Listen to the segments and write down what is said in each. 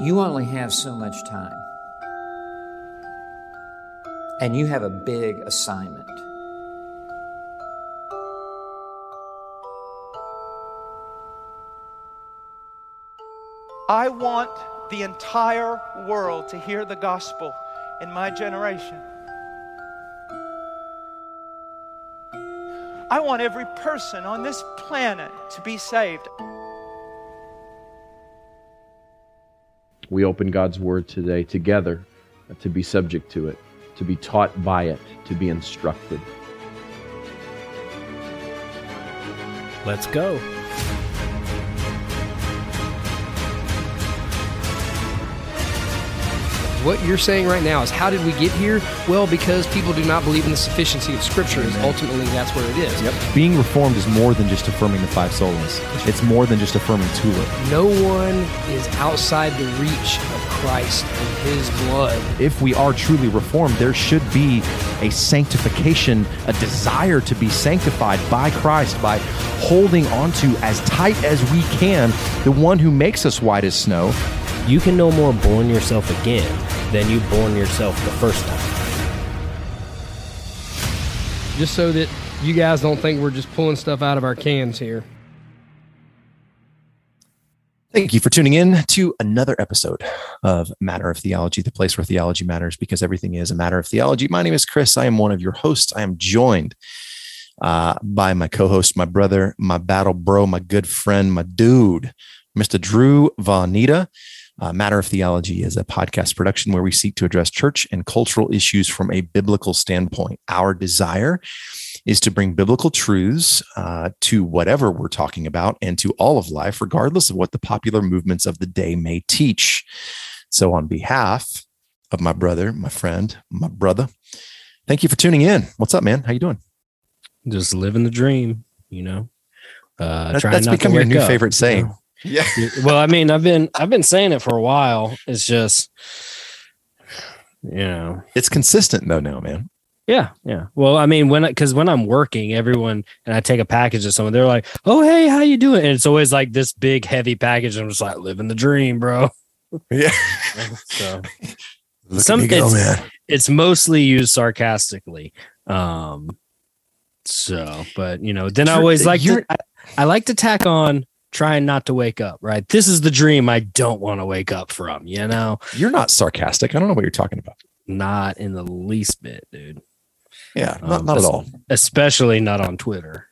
You only have so much time. And you have a big assignment. I want the entire world to hear the gospel in my generation. I want every person on this planet to be saved. We open God's Word today together to be subject to it, to be taught by it, to be instructed. Let's go. What you're saying right now is how did we get here? Well, because people do not believe in the sufficiency of Scripture. Is ultimately that's where it is. Yep. Being reformed is more than just affirming the five solas. It's more than just affirming tulip. No one is outside the reach of Christ and His blood. If we are truly reformed, there should be a sanctification, a desire to be sanctified by Christ by holding onto as tight as we can the one who makes us white as snow. You can no more born yourself again than you born yourself the first time. Just so that you guys don't think we're just pulling stuff out of our cans here. Thank you for tuning in to another episode of Matter of Theology, the place where theology matters because everything is a matter of theology. My name is Chris. I am one of your hosts. I am joined uh, by my co host, my brother, my battle bro, my good friend, my dude, Mr. Drew Vonita. Uh, Matter of Theology is a podcast production where we seek to address church and cultural issues from a biblical standpoint. Our desire is to bring biblical truths uh, to whatever we're talking about and to all of life, regardless of what the popular movements of the day may teach. So, on behalf of my brother, my friend, my brother, thank you for tuning in. What's up, man? How you doing? Just living the dream, you know. Uh, that's, that's become your new up, favorite saying. You know? Yeah. well, I mean, I've been I've been saying it for a while. It's just you know. It's consistent though now, man. Yeah, yeah. Well, I mean, when because when I'm working, everyone and I take a package to someone, they're like, "Oh, hey, how you doing?" And it's always like this big, heavy package. I'm just like living the dream, bro. Yeah. so some go, it's, man. it's mostly used sarcastically. Um. So, but you know, then I always like to, I, I like to tack on trying not to wake up, right? This is the dream I don't want to wake up from, you know? You're not sarcastic. I don't know what you're talking about. Not in the least bit, dude. Yeah, not, um, not at all. Especially not on Twitter.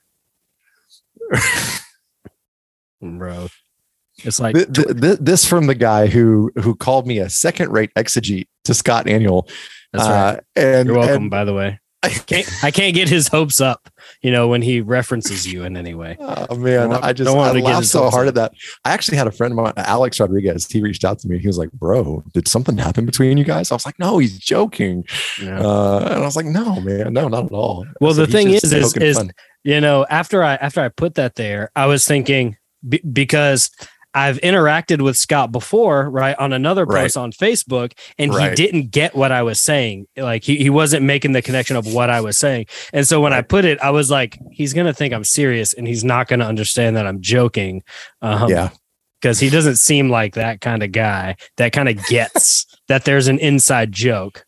Bro. It's like this from the guy who who called me a second rate exegete to Scott Annual. That's right. Uh, and, You're welcome, and, by the way. I can't, I can't get his hopes up, you know, when he references you in any way. Oh man, I, I just I laughed so hard up. at that. I actually had a friend of mine, Alex Rodriguez. He reached out to me. He was like, "Bro, did something happen between you guys?" I was like, "No, he's joking." Yeah. Uh, and I was like, "No, man, no, not at all." Well, the thing is, is, is you know, after I after I put that there, I was thinking b- because I've interacted with Scott before, right, on another right. post on Facebook, and right. he didn't get what I was saying. Like he, he wasn't making the connection of what I was saying. And so when right. I put it, I was like, he's gonna think I'm serious and he's not gonna understand that I'm joking. Um, yeah. Because he doesn't seem like that kind of guy that kind of gets that there's an inside joke.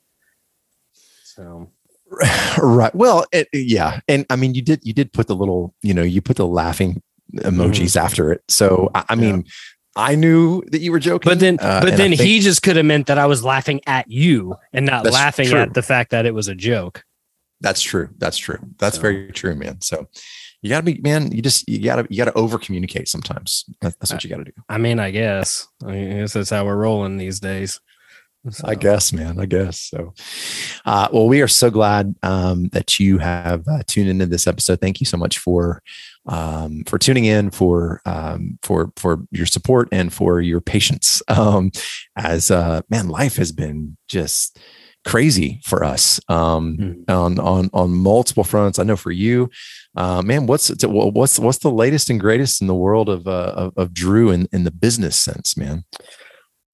So right well it, yeah and i mean you did you did put the little you know you put the laughing emojis mm-hmm. after it. So I, I mean, yeah. I knew that you were joking. But then, uh, but then think, he just could have meant that I was laughing at you and not laughing true. at the fact that it was a joke. That's true. That's true. That's so. very true, man. So you gotta be, man. You just you gotta you gotta over communicate sometimes. That's, that's what you gotta do. I mean, I guess. I guess that's how we're rolling these days. So. I guess, man. I guess so. Uh, well, we are so glad um, that you have uh, tuned into this episode. Thank you so much for um, for tuning in, for um, for for your support, and for your patience. Um, as uh, man, life has been just crazy for us um, mm-hmm. on on on multiple fronts. I know for you, uh, man, what's what's what's the latest and greatest in the world of uh, of, of Drew in in the business sense, man?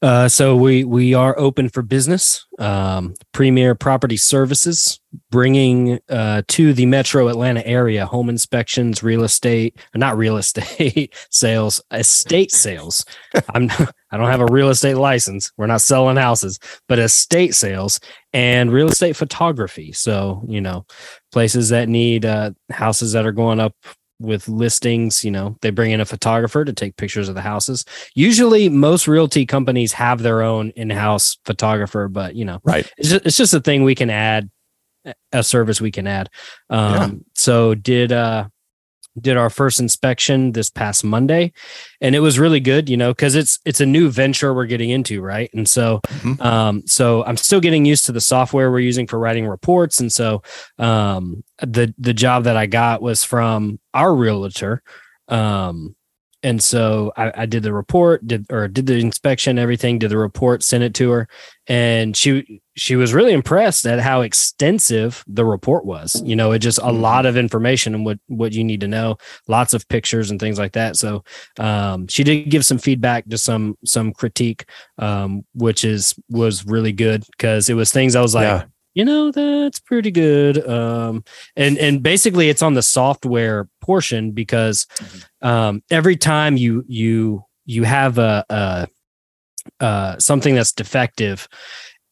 Uh, so we we are open for business. Um, Premier Property Services bringing uh, to the Metro Atlanta area home inspections, real estate, not real estate sales, estate sales. I'm I don't have a real estate license. We're not selling houses, but estate sales and real estate photography. So you know, places that need uh, houses that are going up with listings, you know, they bring in a photographer to take pictures of the houses. Usually most realty companies have their own in-house photographer, but you know, right. It's just, it's just a thing we can add a service we can add. Um, yeah. so did, uh, did our first inspection this past Monday and it was really good, you know, cause it's, it's a new venture we're getting into. Right. And so, mm-hmm. um, so I'm still getting used to the software we're using for writing reports. And so, um, the, the job that I got was from our realtor. Um, and so I, I, did the report, did or did the inspection, everything, did the report, sent it to her, and she she was really impressed at how extensive the report was. You know, it just a mm-hmm. lot of information and what what you need to know, lots of pictures and things like that. So um, she did give some feedback, just some some critique, um, which is was really good because it was things I was like. Yeah you know that's pretty good um and and basically it's on the software portion because mm-hmm. um every time you you you have a, a uh something that's defective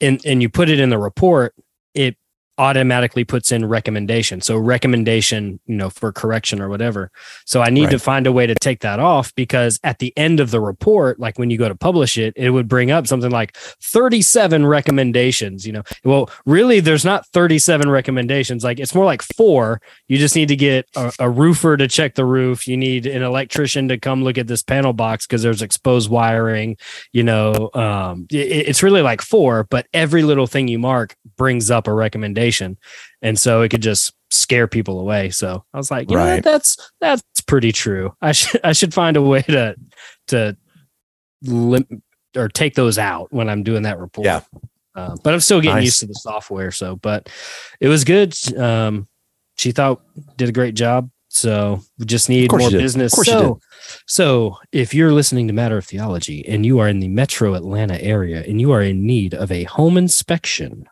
and and you put it in the report it automatically puts in recommendation. So recommendation, you know, for correction or whatever. So I need right. to find a way to take that off because at the end of the report, like when you go to publish it, it would bring up something like 37 recommendations, you know. Well, really there's not 37 recommendations. Like it's more like four. You just need to get a, a roofer to check the roof. You need an electrician to come look at this panel box because there's exposed wiring, you know. Um, it, it's really like four, but every little thing you mark brings up a recommendation and so it could just scare people away. So I was like, yeah, right. that's that's pretty true. I should I should find a way to to lim- or take those out when I'm doing that report. Yeah. Uh, but I'm still getting nice. used to the software. So, but it was good. Um, she thought did a great job. So we just need more business. So, so if you're listening to Matter of Theology and you are in the metro Atlanta area and you are in need of a home inspection,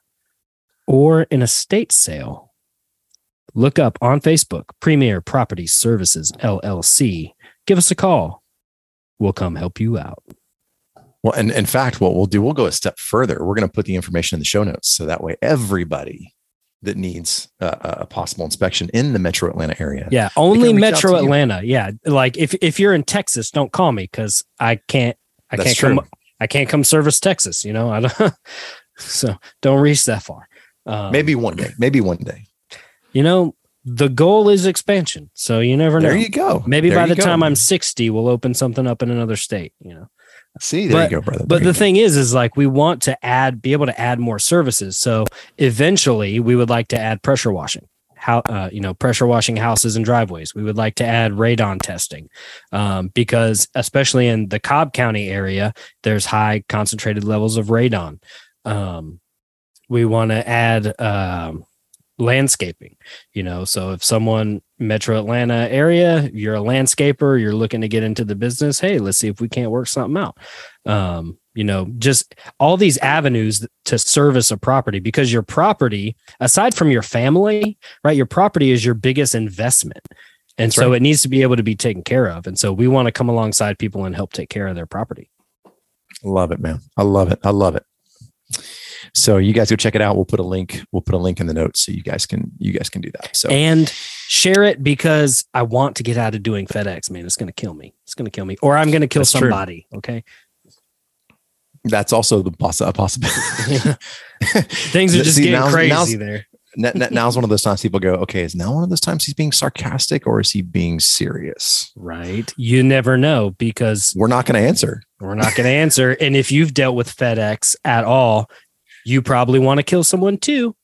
or an estate sale, look up on Facebook Premier Property Services LLC. Give us a call. We'll come help you out. Well, and in fact, what we'll do, we'll go a step further. We're going to put the information in the show notes so that way everybody that needs a possible inspection in the Metro Atlanta area. Yeah, only Metro Atlanta. Yeah, like if if you're in Texas, don't call me because I can't. I That's can't true. come. I can't come service Texas. You know, I don't. so don't reach that far. Um, maybe one day. Maybe one day. You know, the goal is expansion. So you never know. There you go. Maybe there by the go. time I'm 60, we'll open something up in another state, you know. See, there but, you go, brother. There but the go. thing is, is like we want to add, be able to add more services. So eventually we would like to add pressure washing. How uh, you know pressure washing houses and driveways. We would like to add radon testing um, because especially in the Cobb County area, there's high concentrated levels of radon. Um, we want to add um, landscaping you know? So if someone metro atlanta area you're a landscaper you're looking to get into the business hey let's see if we can't work something out. Um, you know just all these avenues to service a property because your property aside from your family right your property is your biggest investment. And That's so right. it needs to be able to be taken care of. And so we want to come alongside people and help take care of their property. Love it man. I love it. I love it so you guys go check it out. We'll put a link. We'll put a link in the notes so you guys can you guys can do that. So and share it because I want to get out of doing FedEx. Man, it's going to kill me. It's going to kill me, or I'm going to kill That's somebody. True. Okay. That's also the poss- a possibility. Things are just See, getting now's, crazy now's, there. now's one of those times people go, okay, is now one of those times he's being sarcastic or is he being serious? Right. You never know because we're not going to answer. We're not going to answer. And if you've dealt with FedEx at all, you probably want to kill someone too.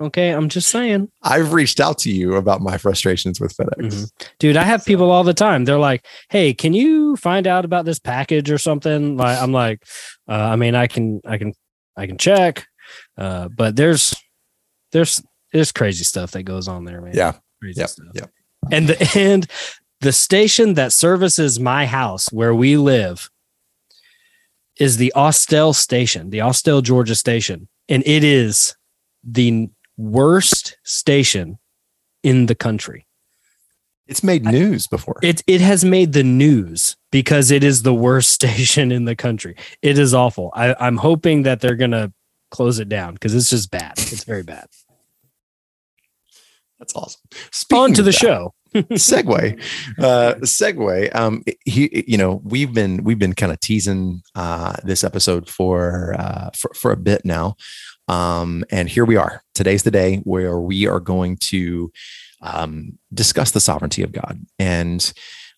Okay, I'm just saying. I've reached out to you about my frustrations with FedEx. Mm-hmm. Dude, I have people all the time. They're like, "Hey, can you find out about this package or something?" Like I'm like, uh, I mean, I can I can I can check. Uh, but there's there's there's crazy stuff that goes on there, man. Yeah. Crazy yep. stuff. Yeah. And the and the station that services my house where we live is the Austell station, the Austell, Georgia station. And it is the worst station in the country. It's made news before. It it has made the news because it is the worst station in the country. It is awful. I, I'm hoping that they're gonna close it down because it's just bad. It's very bad. That's awesome. Speaking On to the that, show. Segue, uh, segue. Um, he, you know, we've been we've been kind of teasing uh, this episode for uh, for for a bit now, um, and here we are. Today's the day where we are going to um, discuss the sovereignty of God. And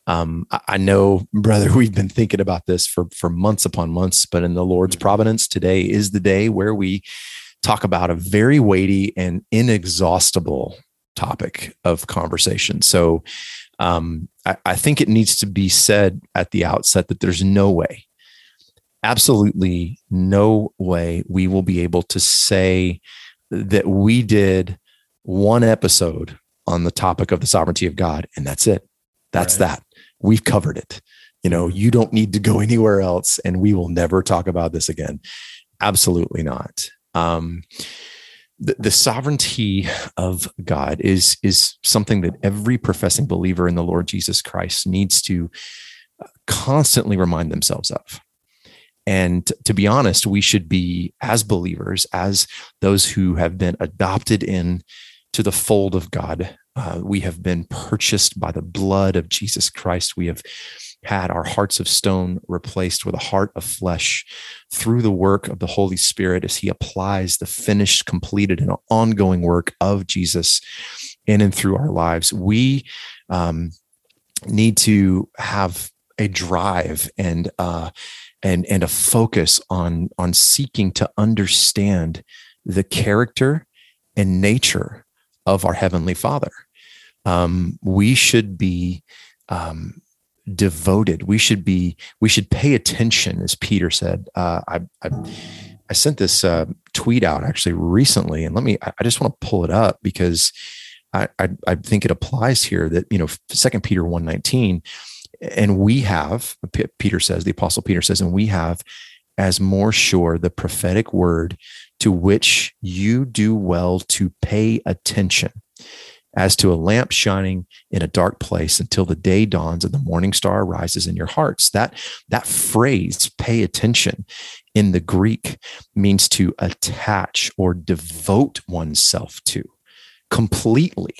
um, I know, brother, we've been thinking about this for for months upon months, but in the Lord's mm-hmm. providence, today is the day where we talk about a very weighty and inexhaustible topic of conversation. So um, I, I think it needs to be said at the outset that there's no way, absolutely no way, we will be able to say that we did one episode on the topic of the sovereignty of God, and that's it. That's right. that. We've covered it. You know, you don't need to go anywhere else, and we will never talk about this again. Absolutely not. Um, the, the sovereignty of God is is something that every professing believer in the Lord Jesus Christ needs to uh, constantly remind themselves of. And to be honest, we should be, as believers, as those who have been adopted in to the fold of God. Uh, we have been purchased by the blood of Jesus Christ. We have had our hearts of stone replaced with a heart of flesh through the work of the Holy Spirit as He applies the finished, completed, and ongoing work of Jesus in and through our lives. We um, need to have a drive and uh, and and a focus on on seeking to understand the character and nature of our Heavenly Father. Um, we should be um, devoted. We should be. We should pay attention, as Peter said. Uh, I, I, I sent this uh, tweet out actually recently, and let me. I just want to pull it up because I, I, I think it applies here. That you know, Second Peter one nineteen, and we have. Peter says the Apostle Peter says, and we have as more sure the prophetic word to which you do well to pay attention as to a lamp shining in a dark place until the day dawns and the morning star rises in your hearts. That that phrase pay attention in the greek means to attach or devote oneself to completely.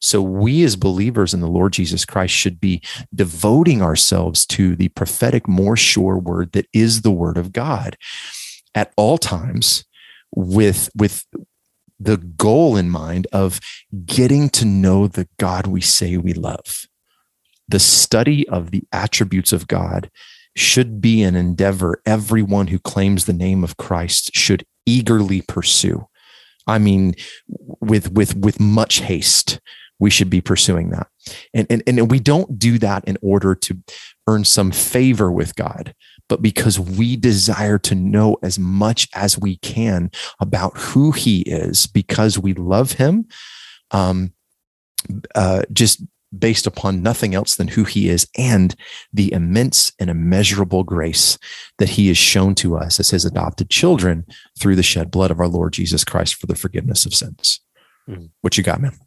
So we as believers in the Lord Jesus Christ should be devoting ourselves to the prophetic more sure word that is the word of God at all times with with the goal in mind of getting to know the God we say we love. The study of the attributes of God should be an endeavor everyone who claims the name of Christ should eagerly pursue. I mean, with with with much haste, we should be pursuing that. And, and, and we don't do that in order to earn some favor with God, but because we desire to know as much as we can about who he is because we love him um, uh, just based upon nothing else than who he is and the immense and immeasurable grace that he has shown to us as his adopted children through the shed blood of our Lord Jesus Christ for the forgiveness of sins. Mm-hmm. What you got, man?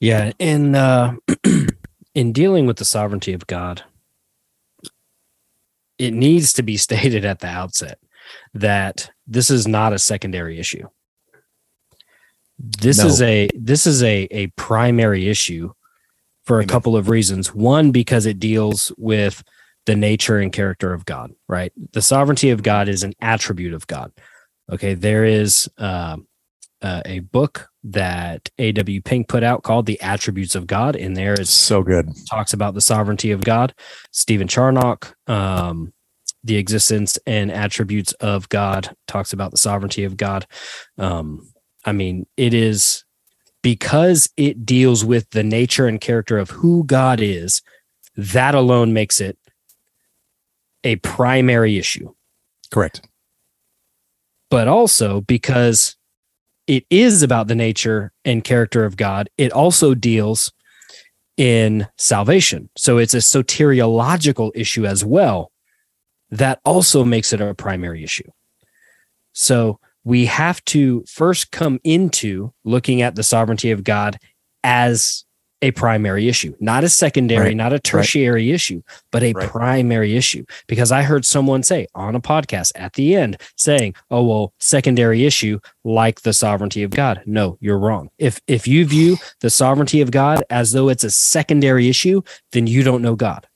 Yeah, in uh, in dealing with the sovereignty of God, it needs to be stated at the outset that this is not a secondary issue. This no. is a this is a a primary issue for a Amen. couple of reasons. One, because it deals with the nature and character of God, right? The sovereignty of God is an attribute of God. Okay, there is uh, uh, a book that A.W. Pink put out called The Attributes of God. In there is so good. Talks about the sovereignty of God. Stephen Charnock, um, The Existence and Attributes of God, talks about the sovereignty of God. Um, I mean, it is because it deals with the nature and character of who God is, that alone makes it a primary issue. Correct. But also because it is about the nature and character of God, it also deals in salvation. So it's a soteriological issue as well. that also makes it a primary issue. So we have to first come into looking at the sovereignty of God as a primary issue, not a secondary, right. not a tertiary right. issue, but a right. primary issue. Because I heard someone say on a podcast at the end saying, "Oh well, secondary issue like the sovereignty of God." No, you're wrong. If if you view the sovereignty of God as though it's a secondary issue, then you don't know God.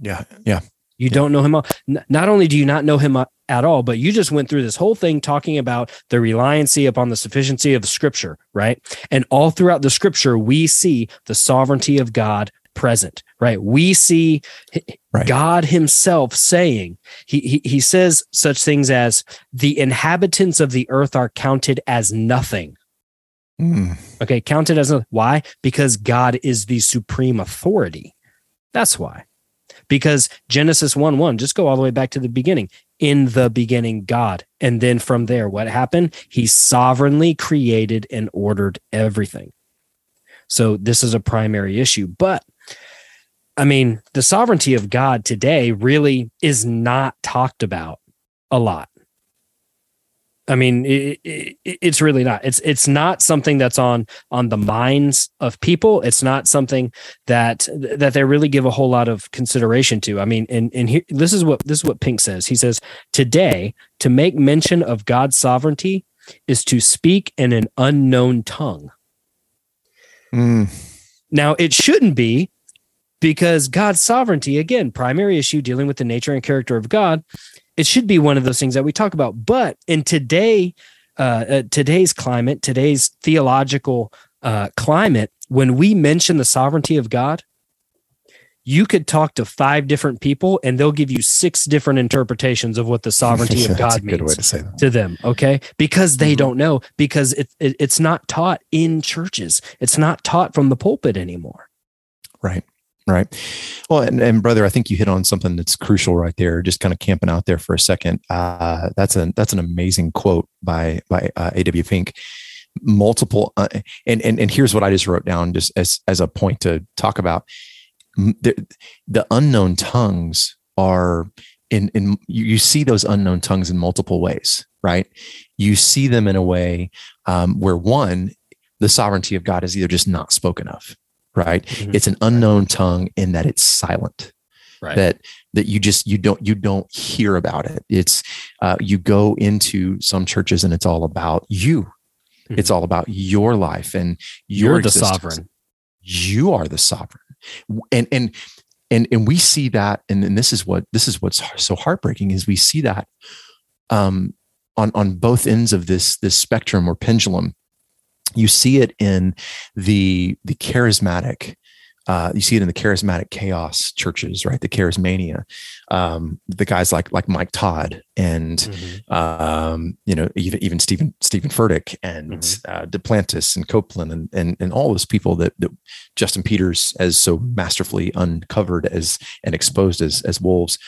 Yeah, yeah. You yeah. don't know him. Not only do you not know him uh, at all, but you just went through this whole thing talking about the reliancy upon the sufficiency of scripture, right? And all throughout the scripture, we see the sovereignty of God present, right? We see right. God himself saying, he, he, he says such things as the inhabitants of the earth are counted as nothing. Mm. Okay, counted as nothing. Why? Because God is the supreme authority. That's why because Genesis 1 1, just go all the way back to the beginning. In the beginning, God. And then from there, what happened? He sovereignly created and ordered everything. So this is a primary issue. But I mean, the sovereignty of God today really is not talked about a lot. I mean, it, it, it's really not. It's it's not something that's on on the minds of people. It's not something that that they really give a whole lot of consideration to. I mean, and and here, this is what this is what Pink says. He says today to make mention of God's sovereignty is to speak in an unknown tongue. Mm. Now, it shouldn't be because God's sovereignty, again, primary issue dealing with the nature and character of God, it should be one of those things that we talk about. But in today, uh, uh, today's climate, today's theological uh, climate, when we mention the sovereignty of God, you could talk to five different people and they'll give you six different interpretations of what the sovereignty of God means to, to, them. Okay. Because they mm-hmm. don't know, because it, it, it's not taught in churches, it's not taught from the pulpit anymore. Right. Right. Well, and, and brother, I think you hit on something that's crucial right there. Just kind of camping out there for a second. Uh, that's a that's an amazing quote by by uh, A.W. Pink. Multiple, uh, and and and here's what I just wrote down, just as as a point to talk about. The, the unknown tongues are in in you, you see those unknown tongues in multiple ways, right? You see them in a way um, where one, the sovereignty of God is either just not spoken of right? Mm-hmm. it's an unknown tongue in that it's silent. Right. that that you just you don't you don't hear about it. It's uh, you go into some churches and it's all about you. Mm-hmm. it's all about your life and your you're the sovereign. You are the sovereign. And and and and we see that and, and this is what this is what's so heartbreaking is we see that um on on both ends of this this spectrum or pendulum you see it in the the charismatic uh, you see it in the charismatic chaos churches, right? The charismania, um, the guys like like Mike Todd and mm-hmm. um, you know even even Stephen Steven Furtick and mm-hmm. uh, Duplantis and Copeland and, and and all those people that, that Justin Peters as so masterfully uncovered as and exposed as as wolves.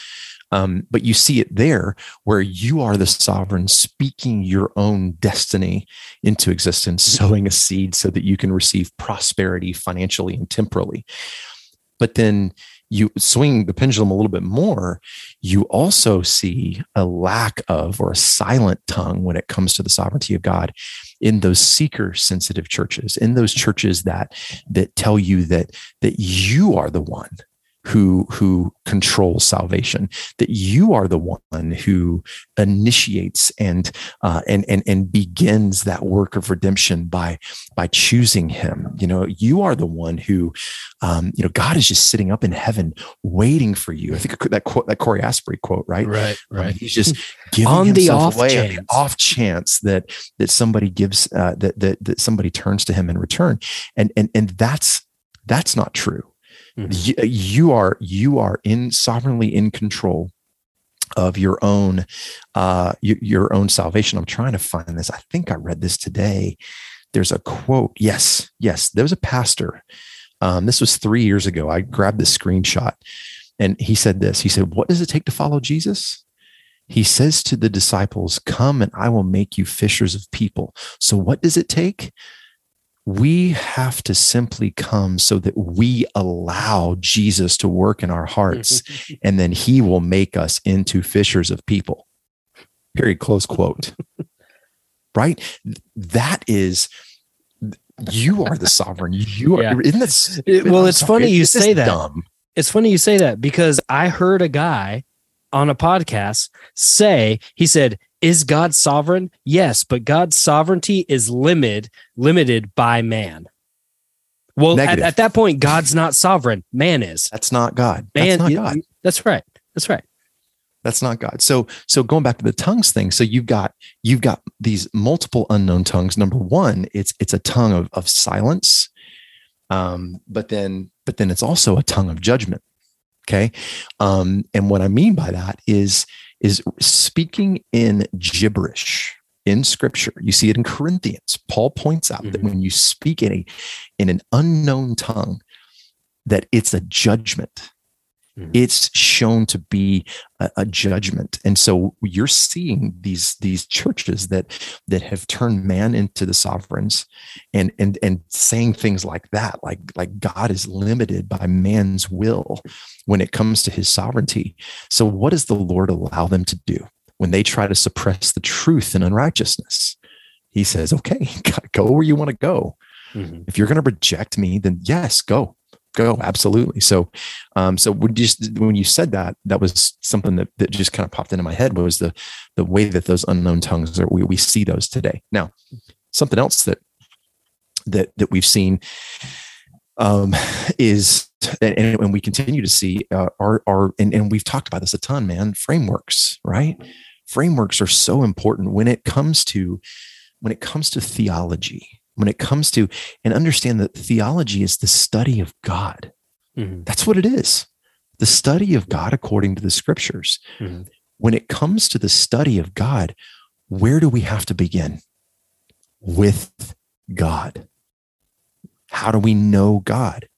Um, but you see it there where you are the sovereign speaking your own destiny into existence, mm-hmm. sowing a seed so that you can receive prosperity financially and temporally. But then you swing the pendulum a little bit more, you also see a lack of or a silent tongue when it comes to the sovereignty of God in those seeker sensitive churches, in those churches that that tell you that that you are the one who who controls salvation that you are the one who initiates and uh, and and and begins that work of redemption by by choosing him. You know you are the one who um, you know god is just sitting up in heaven waiting for you. I think that quote that Cory Asbury quote right? Right um, right. he's just giving on the off away chance. the off chance that that somebody gives uh, that that that somebody turns to him in return. And and and that's that's not true Mm-hmm. You, uh, you are you are in sovereignly in control of your own uh your, your own salvation. I'm trying to find this. I think I read this today. There's a quote. Yes, yes. There was a pastor. Um, this was three years ago. I grabbed the screenshot and he said this. He said, What does it take to follow Jesus? He says to the disciples, Come and I will make you fishers of people. So, what does it take? We have to simply come so that we allow Jesus to work in our hearts, and then he will make us into fishers of people. Period. Close quote. right? That is you are the sovereign. You are. Yeah. Isn't this, well, it's funny you say that. Dumb. It's funny you say that because I heard a guy on a podcast say he said is God sovereign? Yes, but God's sovereignty is limited limited by man. Well, at, at, that point, God's not sovereign. Man is. That's not God. Man, that's not God. That's right. That's right. That's not God. So, so going back to the tongues thing. So you've got you've got these multiple unknown tongues. Number one, it's it's a tongue of of silence, um, but then but then it's also a tongue of judgment. Okay, um, and what I mean by that is is speaking in gibberish in scripture. You see it in corinthians. Paul points out mm-hmm. that when you speak in a in an unknown tongue that it's a judgment mm-hmm. it's shown to be a, a, judgment. And so you're seeing these these churches that that have turned man into the sovereigns and and and saying things like that like like god is limited by man's will when it comes to his sovereignty. So what does the lord allow them to do when they try to suppress the truth and unrighteousness? He says okay go where you want to go. Mm-hmm. if you're going to reject me then yes go go. Absolutely. So um so when you when you said that that was something that, that just kind of popped into my head was the the way that those unknown tongues are we, we see those today. Now something else that that that we've seen um is and, and we continue to see uh, our are and, and we've talked about this a ton man frameworks right? Frameworks are so important when it comes to when it comes to theology when it comes to and understand that theology is the study of God. Mm-hmm. That's what it is. The study of God according to the scriptures. Mm-hmm. When it comes to the study of God, where do we have to begin? With God. How do we know God?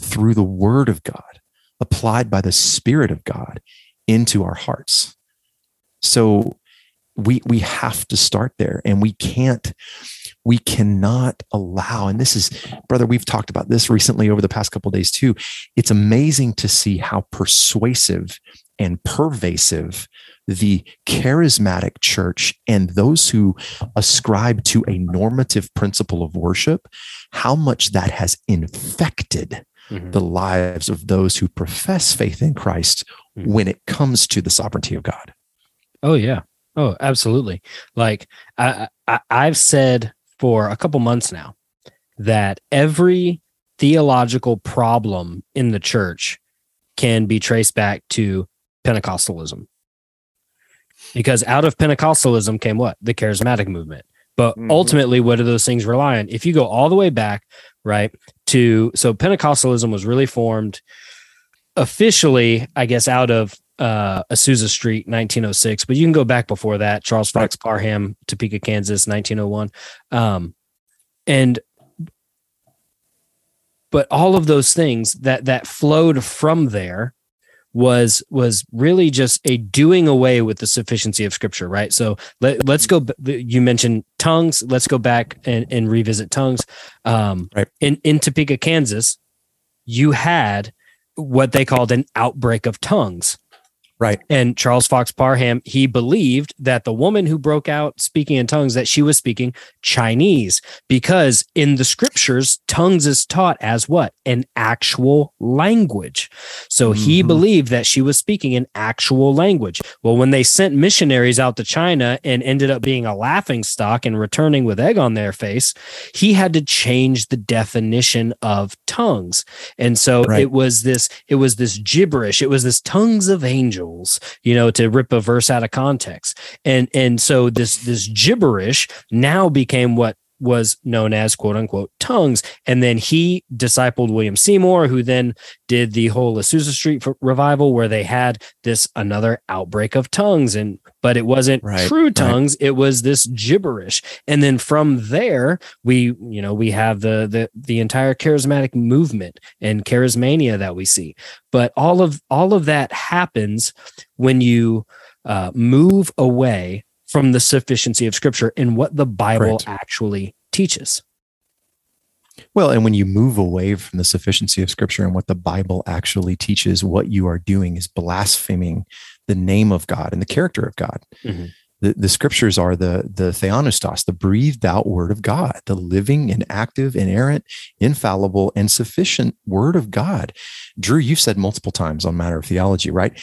Through the word of God, applied by the spirit of God into our hearts. So we we have to start there and we can't we cannot allow and this is brother we've talked about this recently over the past couple days too it's amazing to see how persuasive and pervasive the charismatic church and those who ascribe to a normative principle of worship how much that has infected mm-hmm. the lives of those who profess faith in Christ mm-hmm. when it comes to the sovereignty of God oh yeah Oh, absolutely. Like I, I I've said for a couple months now that every theological problem in the church can be traced back to Pentecostalism. Because out of Pentecostalism came what? The charismatic movement. But mm-hmm. ultimately, what do those things rely on? If you go all the way back, right, to so Pentecostalism was really formed officially, I guess, out of uh, Azusa Street, 1906, but you can go back before that. Charles Fox Parham, Topeka, Kansas, 1901. Um, and but all of those things that that flowed from there was was really just a doing away with the sufficiency of scripture right so let, let's go you mentioned tongues let's go back and, and revisit tongues um, right. in in topeka kansas you had what they called an outbreak of tongues Right. And Charles Fox Parham, he believed that the woman who broke out speaking in tongues, that she was speaking Chinese because in the scriptures, tongues is taught as what? An actual language. So mm-hmm. he believed that she was speaking an actual language. Well, when they sent missionaries out to China and ended up being a laughing stock and returning with egg on their face, he had to change the definition of tongues. And so right. it was this, it was this gibberish. It was this tongues of angels you know, to rip a verse out of context. And and so this this gibberish now became what was known as quote unquote tongues. And then he discipled William Seymour, who then did the whole Azusa Street revival where they had this another outbreak of tongues. And but it wasn't right, true tongues, right. it was this gibberish. And then from there, we, you know, we have the the the entire charismatic movement and charismania that we see. But all of all of that happens when you uh, move away from the sufficiency of scripture and what the Bible actually teaches. Well, and when you move away from the sufficiency of scripture and what the Bible actually teaches, what you are doing is blaspheming the name of God and the character of God. Mm-hmm. The, the scriptures are the the theopneustos, the breathed out word of God, the living and active, inerrant, infallible, and sufficient word of God. Drew, you've said multiple times on matter of theology, right?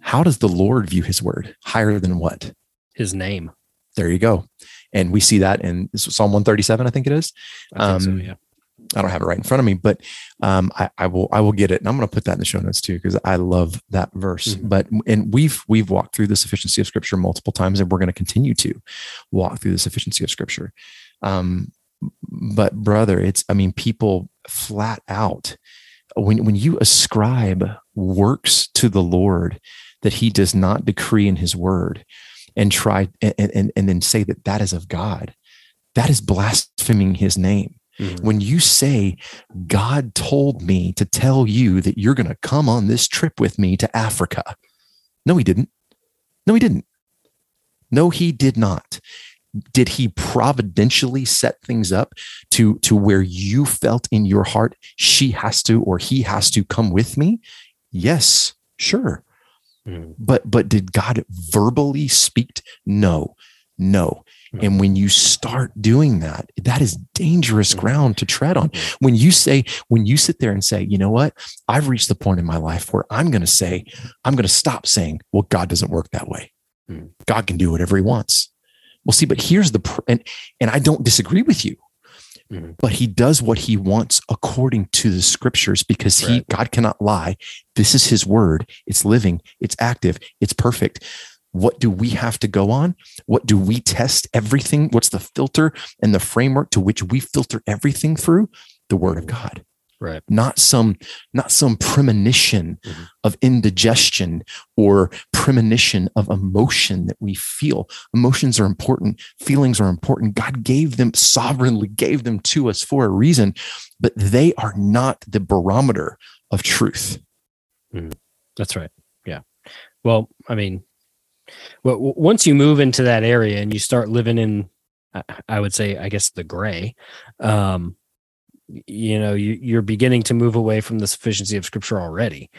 How does the Lord view his word? Higher than what? His name. There you go. And we see that in Psalm 137, I think it is. I um, so, yeah. I don't have it right in front of me, but um, I, I, will I will get it, and I'm going to put that in the show notes too because I love that verse. Mm-hmm. But and we've we've walked through the sufficiency of Scripture multiple times, and we're going to continue to walk through the sufficiency of Scripture. Um, but brother, it's I mean, people flat out when when you ascribe works to the Lord that He does not decree in His Word, and try and and, and then say that that is of God, that is blaspheming His name Mm-hmm. When you say, God told me to tell you that you're going to come on this trip with me to Africa. No, he didn't. No, he didn't. No, he did not. Did he providentially set things up to, to where you felt in your heart, she has to or he has to come with me? Yes, sure. Mm-hmm. But but did God verbally speak? No, no. And when you start doing that, that is dangerous mm-hmm. ground to tread on. When you say, when you sit there and say, you know what, I've reached the point in my life where I'm going to say, I'm going to stop saying, well, God doesn't work that way. Mm. God can do whatever he wants. Well, see, but here's the, pr- and, and I don't disagree with you, mm-hmm. but he does what he wants according to the scriptures because he, God cannot lie. This is his word. It's living, it's active, it's perfect. What do we have to go on? What do we test everything? What's the filter and the framework to which we filter everything through? The word of God. Right. Not some, not some premonition mm-hmm. of indigestion or premonition of emotion that we feel. Emotions are important. Feelings are important. God gave them sovereignly, gave them to us for a reason, but they are not the barometer of truth. Mm-hmm. That's right. Yeah. Well, I mean, well, once you move into that area and you start living in, I would say, I guess the gray, um, you know, you, you're beginning to move away from the sufficiency of scripture already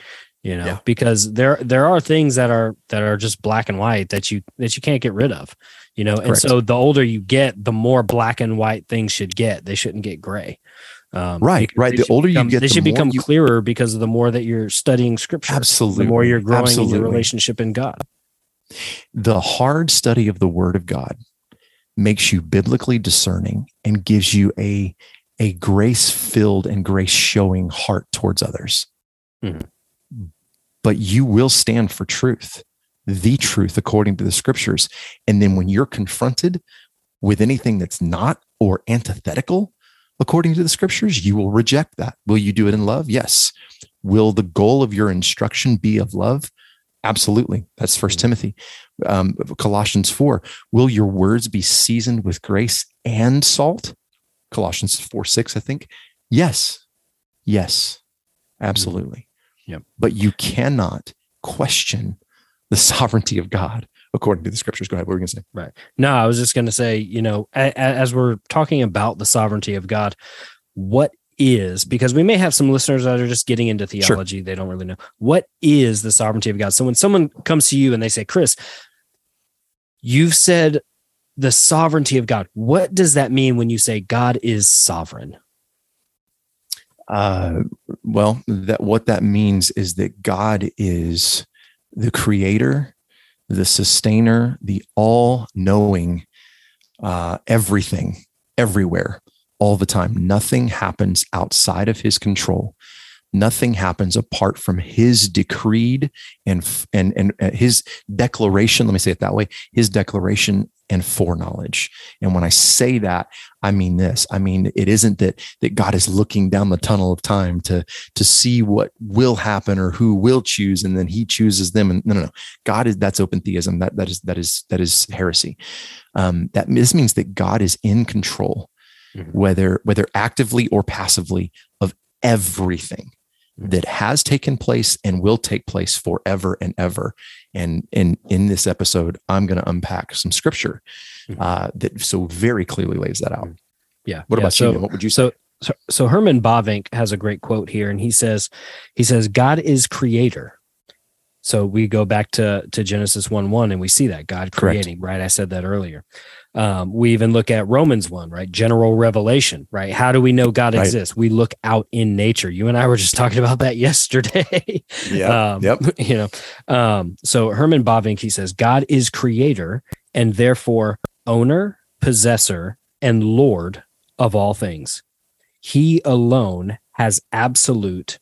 you know yeah. because there there are things that are that are just black and white that you that you can't get rid of you know Correct. and so the older you get the more black and white things should get they shouldn't get gray um, right right the older become, you get they should become you... clearer because of the more that you're studying scripture absolutely the more you're growing absolutely. in your relationship in god the hard study of the Word of God makes you biblically discerning and gives you a, a grace filled and grace showing heart towards others. Mm-hmm. But you will stand for truth, the truth according to the scriptures. And then when you're confronted with anything that's not or antithetical according to the scriptures, you will reject that. Will you do it in love? Yes. Will the goal of your instruction be of love? Absolutely. That's First mm-hmm. Timothy. Um, Colossians 4. Will your words be seasoned with grace and salt? Colossians 4 6, I think. Yes. Yes. Absolutely. Mm-hmm. Yep. But you cannot question the sovereignty of God according to the scriptures. Go ahead. What were you going to say? Right. No, I was just going to say, you know, as we're talking about the sovereignty of God, what is because we may have some listeners that are just getting into theology sure. they don't really know what is the sovereignty of god so when someone comes to you and they say chris you've said the sovereignty of god what does that mean when you say god is sovereign uh, well that what that means is that god is the creator the sustainer the all-knowing uh, everything everywhere all the time. Nothing happens outside of his control. Nothing happens apart from his decreed and, and, and uh, his declaration. Let me say it that way his declaration and foreknowledge. And when I say that, I mean this. I mean, it isn't that, that God is looking down the tunnel of time to, to see what will happen or who will choose, and then he chooses them. And no, no, no. God is that's open theism. That that is that is that is heresy. Um, that this means that God is in control mm-hmm. whether whether actively or passively of everything. That has taken place and will take place forever and ever. And in in this episode, I'm going to unpack some scripture mm-hmm. uh, that so very clearly lays that out. Mm-hmm. Yeah. What yeah, about so, you? What would you say? So so, so Herman Bavinck has a great quote here, and he says, he says, God is creator. So we go back to to Genesis one one, and we see that God creating. Correct. Right, I said that earlier. Um, we even look at Romans 1, right? General revelation, right? How do we know God right. exists? We look out in nature. You and I were just talking about that yesterday. Yeah. um, yep. You know, um, so Herman Bavinck, he says, God is creator and therefore owner, possessor, and Lord of all things. He alone has absolute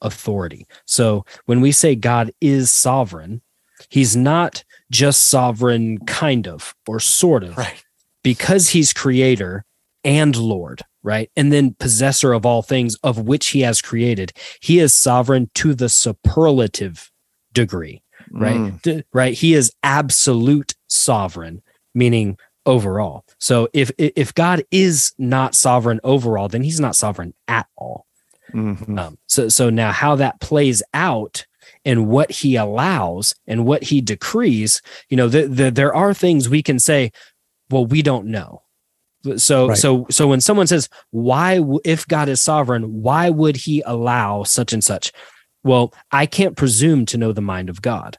authority. So when we say God is sovereign, he's not just sovereign, kind of, or sort of, right. because he's creator and Lord, right? And then possessor of all things of which he has created. He is sovereign to the superlative degree, right? Mm. right. He is absolute sovereign, meaning overall. So if if God is not sovereign overall, then he's not sovereign at all. Mm-hmm. Um, so so now how that plays out and what he allows and what he decrees, you know, the, the, there are things we can say, well, we don't know. So, right. so, so when someone says, why, if God is sovereign, why would he allow such and such? Well, I can't presume to know the mind of God.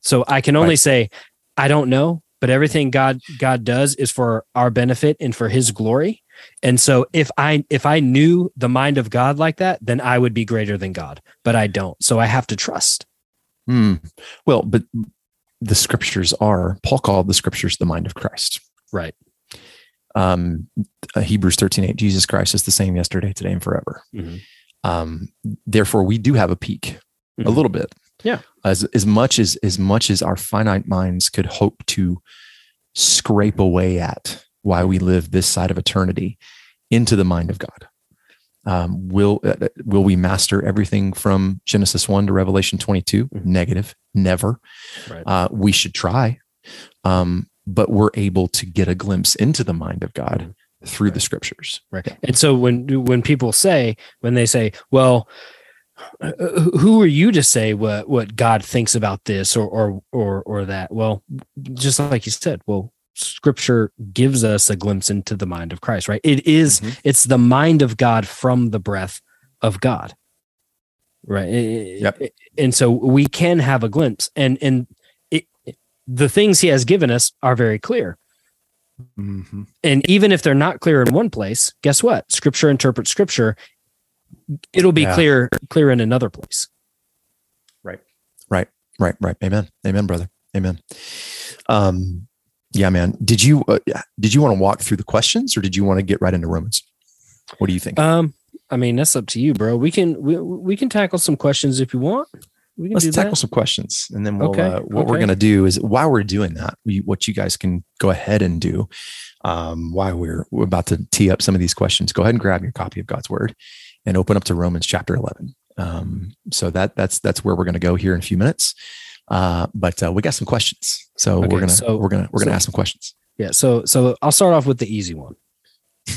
So I can only right. say, I don't know, but everything God, God does is for our benefit and for his glory. And so if I if I knew the mind of God like that, then I would be greater than God, but I don't. So I have to trust. Hmm. Well, but the scriptures are Paul called the scriptures the mind of Christ. Right. Um, uh, Hebrews 13, 8, Jesus Christ is the same yesterday, today, and forever. Mm-hmm. Um, therefore we do have a peak mm-hmm. a little bit. Yeah. As as much as as much as our finite minds could hope to scrape away at why we live this side of eternity into the mind of God. Um, will uh, will we master everything from Genesis one to Revelation twenty two? mm mm-hmm. Negative, never. Right. Uh, we should try, um, but we're able to get a glimpse into the mind of God mm-hmm. through right. the scriptures. Right. Yeah. And so when when people say when they say, well, uh, who are you to say what what God thinks about this or or or or that? Well, just like you said, well, scripture gives us a glimpse into the mind of Christ, right? It is, mm-hmm. it's the mind of God from the breath of God. Right. Yep. And so we can have a glimpse and, and it, the things he has given us are very clear. Mm-hmm. And even if they're not clear in one place, guess what? Scripture interprets scripture. It'll be yeah. clear, clear in another place. Right. Right. Right. Right. Amen. Amen, brother. Amen. Um, yeah, man. Did you uh, did you want to walk through the questions, or did you want to get right into Romans? What do you think? Um, I mean, that's up to you, bro. We can we, we can tackle some questions if you want. We can Let's tackle that. some questions, and then we'll. Okay. Uh, what okay. we're gonna do is while we're doing that, we, what you guys can go ahead and do, um, while we're we're about to tee up some of these questions, go ahead and grab your copy of God's Word, and open up to Romans chapter eleven. Um, so that that's that's where we're gonna go here in a few minutes. Uh, but uh, we got some questions, so okay, we're gonna so, we're gonna we're gonna ask some questions. Yeah. So so I'll start off with the easy one.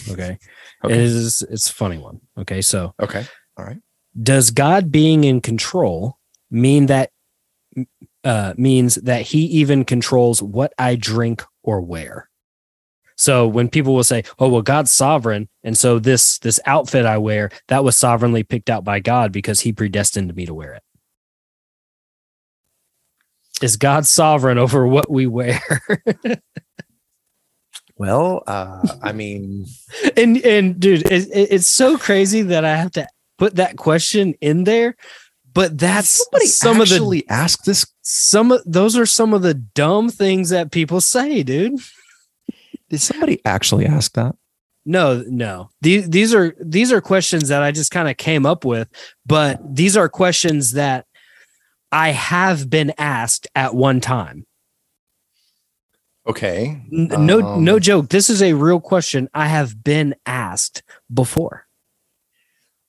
Okay. okay. It is it's a funny one. Okay. So okay. All right. Does God being in control mean that uh, means that He even controls what I drink or wear? So when people will say, "Oh, well, God's sovereign," and so this this outfit I wear that was sovereignly picked out by God because He predestined me to wear it is God sovereign over what we wear? well, uh, I mean, and and dude, it, it's so crazy that I have to put that question in there. But that's somebody some actually of the ask this. Some of those are some of the dumb things that people say, dude. Did somebody actually ask that? No, no. These these are these are questions that I just kind of came up with, but these are questions that I have been asked at one time. Okay. No, um, no joke. This is a real question I have been asked before.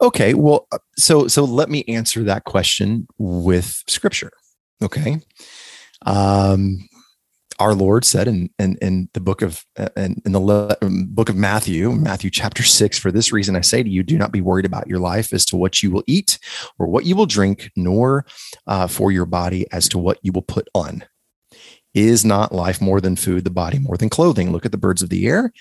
Okay. Well, uh, so so let me answer that question with scripture. Okay. Um, our Lord said in, in, in the book of in, in the um, book of Matthew, Matthew chapter six, for this reason I say to you, do not be worried about your life as to what you will eat or what you will drink, nor uh, for your body as to what you will put on. Is not life more than food, the body more than clothing? Look at the birds of the air,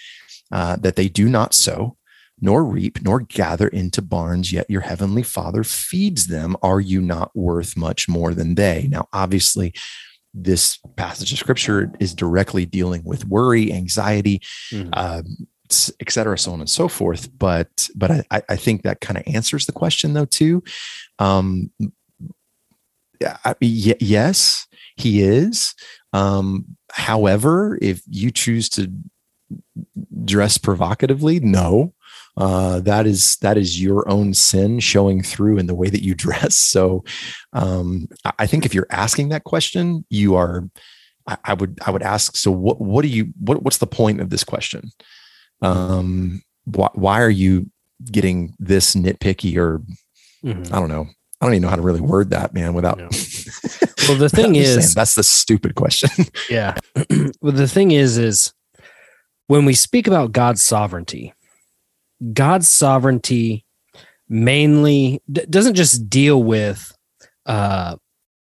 uh, that they do not sow nor reap, nor gather into barns, yet your heavenly Father feeds them. Are you not worth much more than they? Now, obviously, this passage of scripture is directly dealing with worry, anxiety, mm-hmm. uh, et cetera, so on and so forth. But but I, I think that kind of answers the question though too. Um, I, yes, he is. Um, however, if you choose to dress provocatively, no. Uh, that is that is your own sin showing through in the way that you dress. So, um, I think if you're asking that question, you are. I, I would I would ask. So, what what do you what what's the point of this question? Um, why, why are you getting this nitpicky or mm-hmm. I don't know. I don't even know how to really word that, man, without. No. Well, the thing is, that's the stupid question. yeah. well, the thing is, is when we speak about God's sovereignty, God's sovereignty mainly d- doesn't just deal with uh,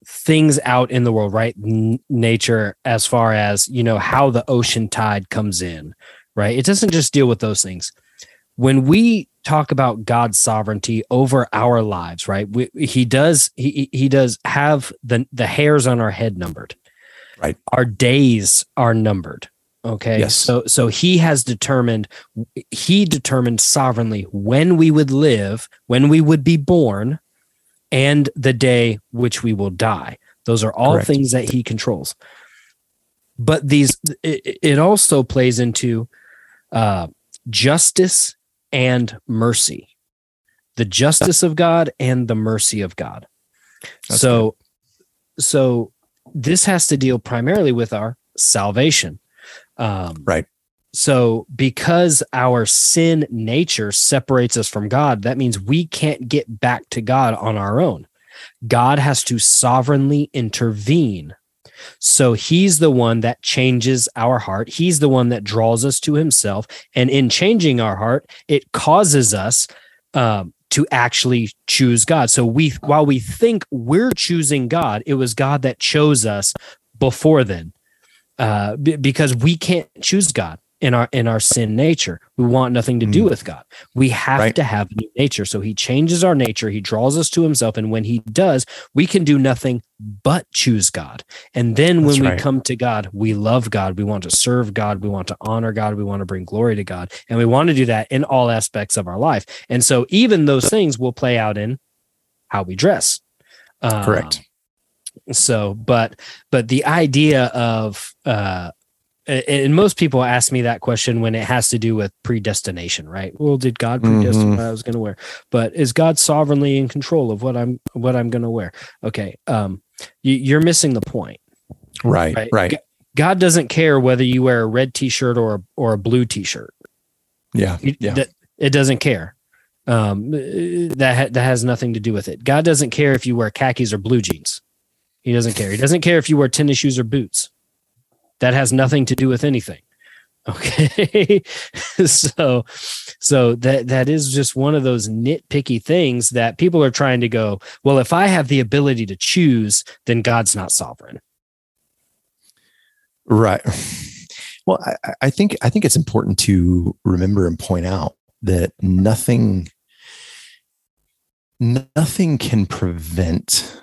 things out in the world, right? N- nature, as far as you know, how the ocean tide comes in, right? It doesn't just deal with those things. When we talk about God's sovereignty over our lives, right? We, he does he he does have the the hairs on our head numbered. Right. Our days are numbered. Okay. Yes. So so he has determined he determined sovereignly when we would live, when we would be born, and the day which we will die. Those are all Correct. things that he controls. But these it, it also plays into uh, justice and mercy the justice of God and the mercy of God. That's so, good. so this has to deal primarily with our salvation. Um, right. So, because our sin nature separates us from God, that means we can't get back to God on our own. God has to sovereignly intervene so he's the one that changes our heart. He's the one that draws us to himself. And in changing our heart, it causes us um, to actually choose God. So we, while we think we're choosing God, it was God that chose us before then, uh, b- because we can't choose God in our in our sin nature. We want nothing to do mm. with God. We have right. to have a new nature. So he changes our nature, he draws us to himself and when he does, we can do nothing but choose God. And then when That's we right. come to God, we love God, we want to serve God, we want to honor God, we want to bring glory to God, and we want to do that in all aspects of our life. And so even those things will play out in how we dress. Correct. Um, so but but the idea of uh and most people ask me that question when it has to do with predestination right? Well did god predestine mm-hmm. what i was going to wear? But is god sovereignly in control of what i'm what i'm going to wear? Okay um you, are missing the point. Right right, right. god doesn't care whether you wear a red t-shirt or or a blue t-shirt. Yeah yeah. it doesn't care. Um that ha- that has nothing to do with it. God doesn't care if you wear khakis or blue jeans he doesn't care. He doesn't care if you wear tennis shoes or boots. That has nothing to do with anything. Okay? So so that that is just one of those nitpicky things that people are trying to go well if i have the ability to choose then god's not sovereign. Right. Well I, I think i think it's important to remember and point out that nothing nothing can prevent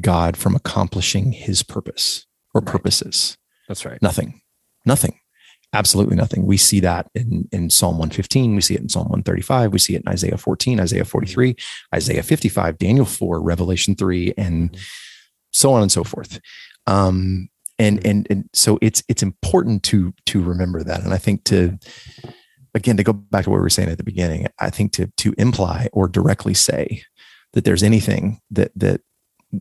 god from accomplishing his purpose or purposes that's right. Nothing. Nothing. Absolutely nothing. We see that in, in Psalm 115. We see it in Psalm 135. We see it in Isaiah 14, Isaiah 43, Isaiah 55, Daniel 4, Revelation 3, and mm-hmm. so on and so forth. Um, and, and, and so it's, it's important to, to remember that. And I think to, again, to go back to what we were saying at the beginning, I think to, to imply or directly say that there's anything that, that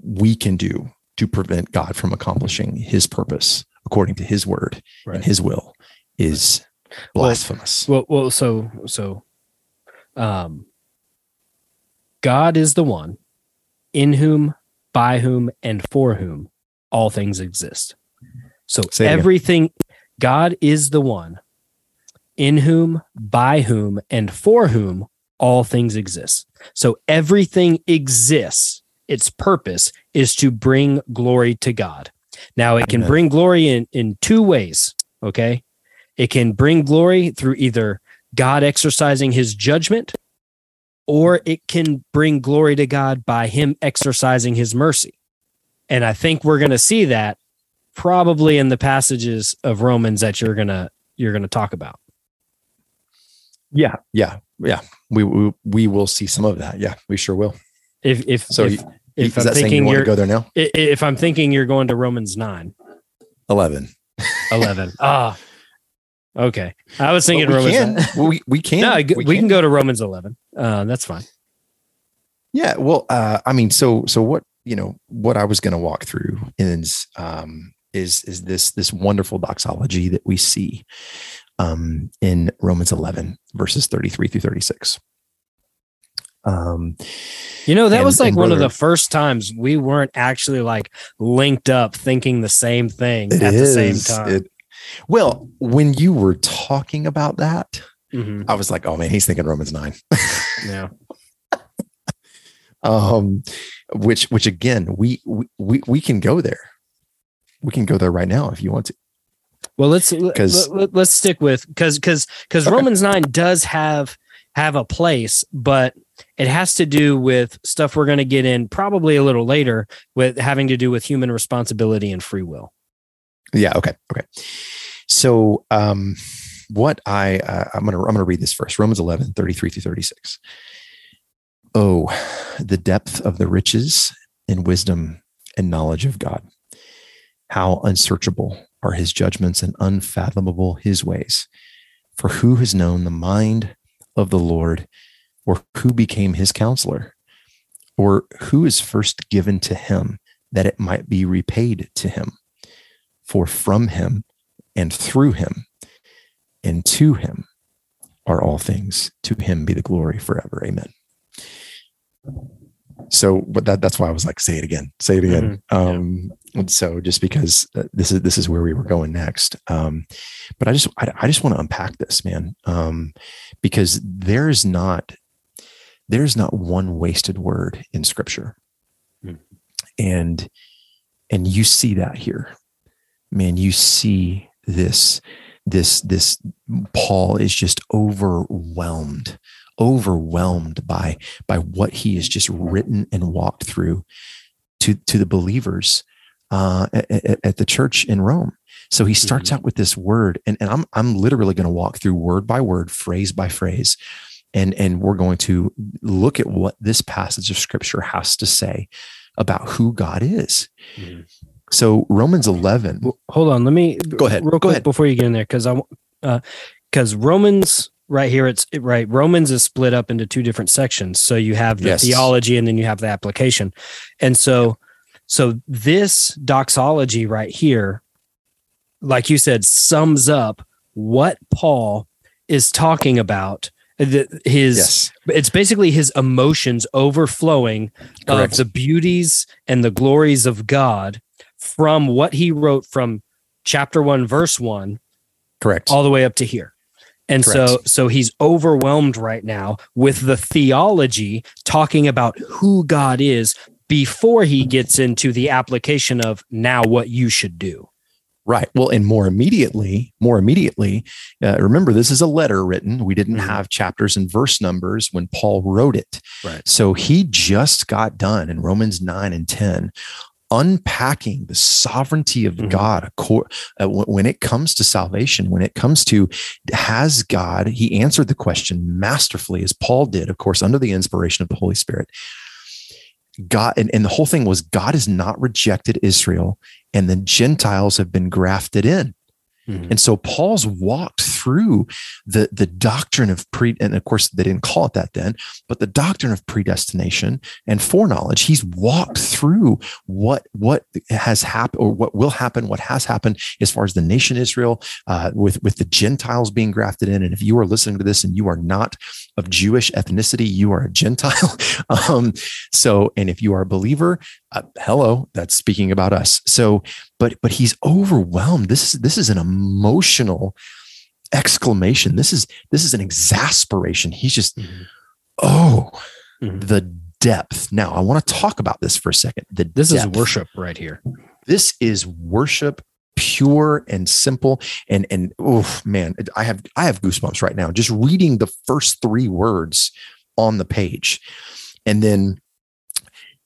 we can do to prevent God from accomplishing his purpose according to his word right. and his will is blasphemous. Well, well, well, so so um God is the one in whom, by whom, and for whom all things exist. So Say everything, God is the one in whom, by whom, and for whom all things exist. So everything exists. Its purpose is to bring glory to God. Now it can bring glory in in two ways. Okay, it can bring glory through either God exercising his judgment, or it can bring glory to God by him exercising his mercy. And I think we're going to see that probably in the passages of Romans that you're going to you're going to talk about. Yeah, yeah, yeah. We, we we will see some of that. Yeah, we sure will. If if so, if, if I'm you thinking you're to go there now? if I'm thinking you're going to Romans 9, Eleven. 11. ah. Okay. I was thinking we Romans can. 9. Well, we we can. No, g- we, can. go to Romans 11. Uh, that's fine. Yeah, well, uh, I mean, so so what you know what I was going to walk through is um, is is this this wonderful doxology that we see um, in Romans eleven verses thirty three through thirty six. Um, You know, that And- was like one of the first times we weren't actually like linked up thinking the same thing at the same time. it- well, when you were talking about that, Mhm. I was like, oh man, he's thinking Romans nine. Yeah. um, which which again, we we we can go there. We can go there right now if you want to. Well, let's 'Cause- let, us stick with because because because Okay. Romans nine does have have a place, but it has to do with stuff we're going to get in probably a little later with having to do with human responsibility and free will. Yeah. Okay. Okay. So, um, what I uh, I'm gonna I'm gonna read this first. Romans 11, 33 through 36. Oh, the depth of the riches and wisdom and knowledge of God. How unsearchable are his judgments and unfathomable his ways. For who has known the mind of the Lord, or who became his counselor, or who is first given to him that it might be repaid to him? For from him and through him and to him are all things. To him be the glory forever. Amen. So, but that, that's why I was like, say it again, say it again. Um, and so just because uh, this is, this is where we were going next. Um, but I just, I, I just want to unpack this, man. Um, because there's not, there's not one wasted word in scripture. Hmm. And, and you see that here man, you see this, this, this Paul is just overwhelmed, overwhelmed by, by what he has just written and walked through to, to the believers uh, at, at the church in Rome. So he starts Mhm. out with this word, and, and I'm, I'm literally going to walk through word by word, phrase by phrase. And, and we're going to look at what this passage of scripture has to say about who God is. Mhm. So Romans 11, hold on, let me Go ahead, real go quick ahead. before you get in there because I because Romans right here it's right Romans is split up into two different sections. So you have the Yes. theology and then you have the application, and so so this doxology right here, like you said, sums up what Paul is talking about. The, his yes, it's basically his emotions overflowing Correct. of the beauties and the glories of God from what he wrote from chapter 1 verse 1 correct. all the way up to here. And so so he's overwhelmed right now with the theology talking about who God is before he gets into the application of now what you should do. Right. Well, and more immediately, more immediately, uh, remember this is a letter written. We didn't Mhm. have chapters and verse numbers when Paul wrote it. Right. So he just got done in Romans 9 and 10 unpacking the sovereignty of Mhm. God uh, when it comes to salvation, when it comes to has God, he answered the question masterfully as Paul did, of course, under the inspiration of the Holy Spirit. God, and, and the whole thing was God has not rejected Israel and the Gentiles have been grafted in. Mhm. And so Paul's walked through the, the doctrine of pre, and of course they didn't call it that then, but the doctrine of predestination and foreknowledge. He's walked through what what has happened or what will happen, what has happened as far as the nation Israel, uh, with with the Gentiles being grafted in. And if you are listening to this and you are not of Jewish ethnicity, you are a Gentile. um, so, and if you are a believer, uh, hello, that's speaking about us. So, but but he's overwhelmed. This is this is an emotional exclamation. This is this is an exasperation. He's just Mhm. oh Mhm. the depth. Now I want to talk about this for a second. The This is worship right here. This is worship pure and simple and and oh man i have i have goosebumps right now just reading the first three words on the page and then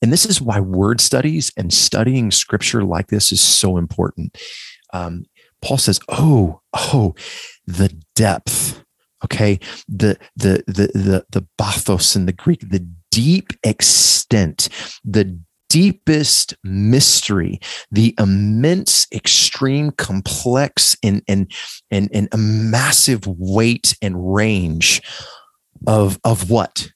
and this is why word studies and studying scripture like this is so important um, paul says oh oh the depth okay the the the the, the bathos in the greek the deep extent the deepest mystery, the immense, extreme, complex, and, and, and, and a massive weight and range of, of what?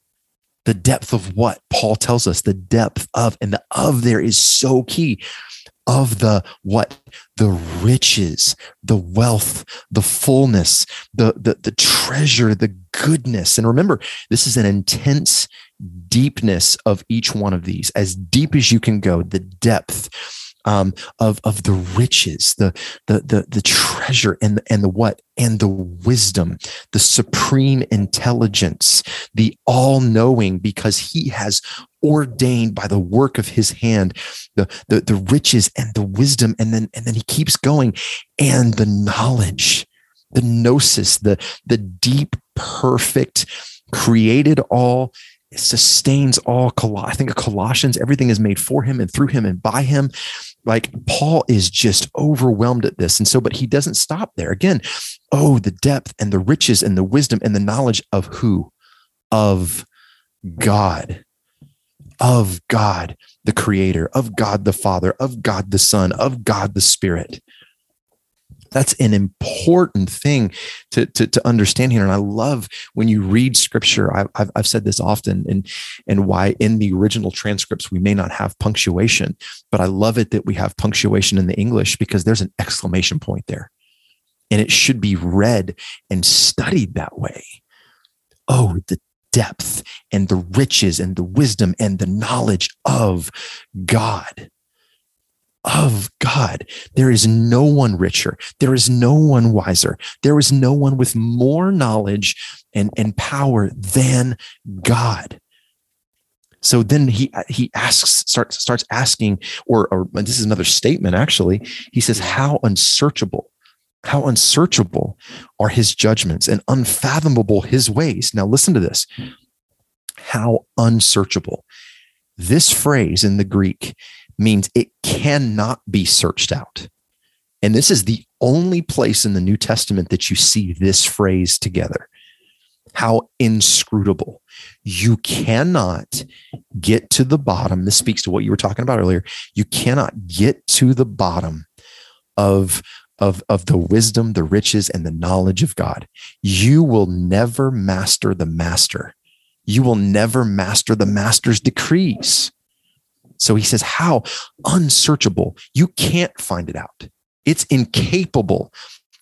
The depth of what Paul tells us, the depth of, and the of there is so key of the what? The riches the wealth the fullness the, the the treasure the goodness. And remember this is an intense deepness of each one of these, as deep as you can go, the depth um, of of the riches, the the the the treasure, and the, and the what, and the wisdom, the supreme intelligence, the all knowing, because He has ordained by the work of His hand, the the the riches and the wisdom, and then and then He keeps going, and the knowledge, the gnosis, the the deep, perfect, created all it sustains all. I think of Colossians, everything is made for him and through him and by him. Like Paul is just overwhelmed at this. And so, but he doesn't stop there. Again, oh, the depth and the riches and the wisdom and the knowledge of who? Of God. Of God, the creator, of God the Father, of God the Son, of God the Spirit. That's an important thing to, to, to understand here. And I love when you read scripture, I, I've, I've said this often and, and why in the original transcripts, we may not have punctuation, but I love it that we have punctuation in the English because there's an exclamation point there. And it should be read and studied that way. Oh, the depth and the riches and the wisdom and the knowledge of God of God. There is no one richer. There is no one wiser. There is no one with more knowledge and, and power than God. So then he he asks starts starts asking, or, or this is another statement actually. He says, How unsearchable, how unsearchable are his judgments and unfathomable his ways. Now listen to this. How unsearchable. This phrase in the Greek means it cannot be searched out. And this is the only place in the New Testament that you see this phrase together. How inscrutable. You cannot get to the bottom. This speaks to what you were talking about earlier. You cannot get to the bottom of, of, of the wisdom, the riches, and the knowledge of God. You will never master the master. You will never master the master's decrees. So he says, How unsearchable. You can't find it out. It's incapable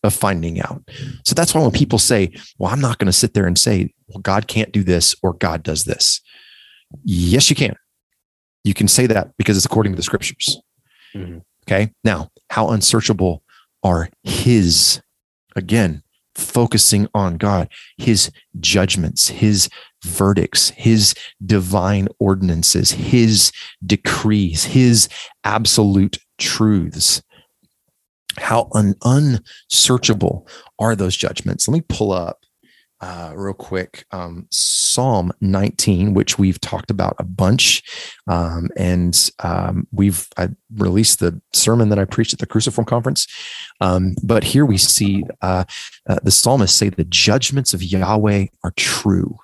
of finding out. So that's why when people say, Well, I'm not going to sit there and say, Well, God can't do this or God does this. Yes, you can. You can say that because it's according to the scriptures. Mm-hmm. Okay. Now, how unsearchable are his, again, focusing on God, his judgments, his verdicts, his divine ordinances, his decrees, his absolute truths. How un- unsearchable are those judgments? Let me pull up uh, real quick um, Psalm 19, which we've talked about a bunch. Um, and um, we've I released the sermon that I preached at the Cruciform Conference. Um, but here we see uh, uh, the psalmist say, The judgments of Yahweh are true.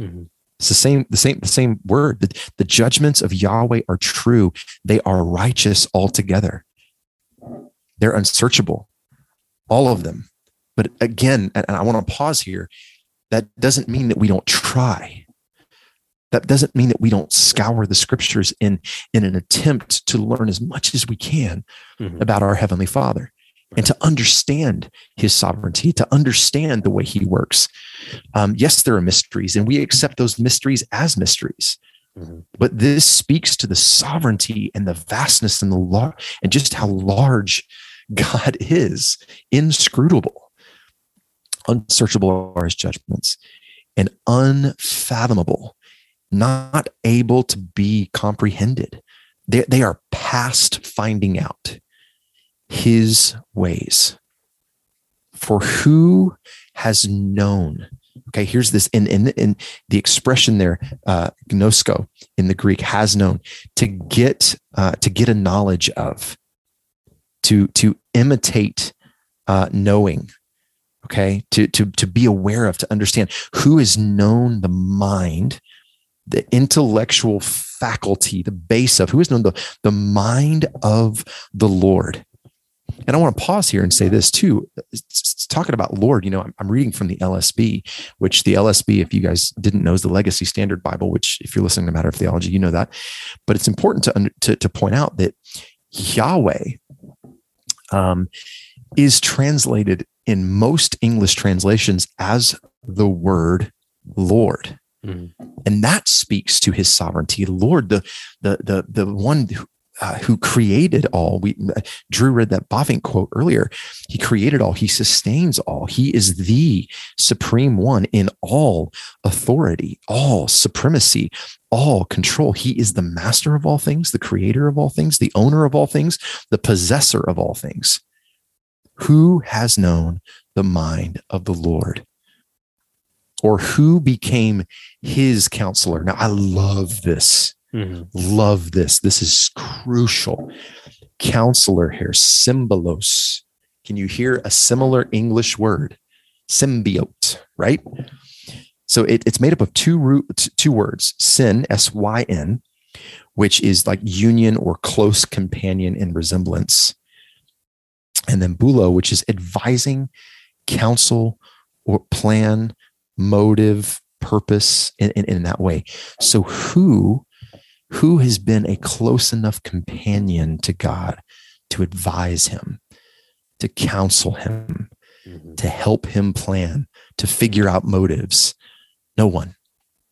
Mm-hmm. It's the same, the same, the same word. The, the judgments of Yahweh are true. They are righteous altogether. They're unsearchable, all of them. But again, and I want to pause here. That doesn't mean that we don't try. That doesn't mean that we don't scour the scriptures in, in an attempt to learn as much as we can mm-hmm. about our Heavenly Father and to understand his sovereignty, to understand the way he works. Um, yes, there are mysteries, and we accept those mysteries as mysteries. Mm-hmm. But this speaks to the sovereignty and the vastness and the lar- and just how large God is, inscrutable, unsearchable are his judgments, and unfathomable, not able to be comprehended. They, they are past finding out his ways. For who has known? Okay, here's this in in, in the expression there, uh, gnosko in the Greek has known to get uh, to get a knowledge of, to to imitate uh, knowing, okay, to to to be aware of, to understand who has known the mind, the intellectual faculty, the base of who has known the the mind of the Lord and I want to pause here and say this too. It's talking about Lord, you know, I'm, reading from the LSB, which the LSB, if you guys didn't know, is the Legacy Standard Bible, which if you're listening to Matter of Theology, you know that. But it's important to, to, to point out that Yahweh um, is translated in most English translations as the word Lord. Mm-hmm. And that speaks to his sovereignty. Lord, the the the the one uh, who created all. We Drew read that Bavinck quote earlier. He created all. He sustains all. He is the supreme one in all authority, all supremacy, all control. He is the master of all things, the creator of all things, the owner of all things, the possessor of all things. Who has known the mind of the Lord? Or who became his counselor? Now, I love this Mm-hmm. Love this. This is crucial. Counselor here, symboulos. Can you hear a similar English word? Symbiote, right? So it, it's made up of two root, two words, syn, S Y N, which is like union or close companion in resemblance. And then bulo, which is advising, counsel, or plan, motive, purpose in, in, in that way. So who who has been a close enough companion to God to advise him, to counsel him, mm-hmm. to help him plan, to figure out motives? No one.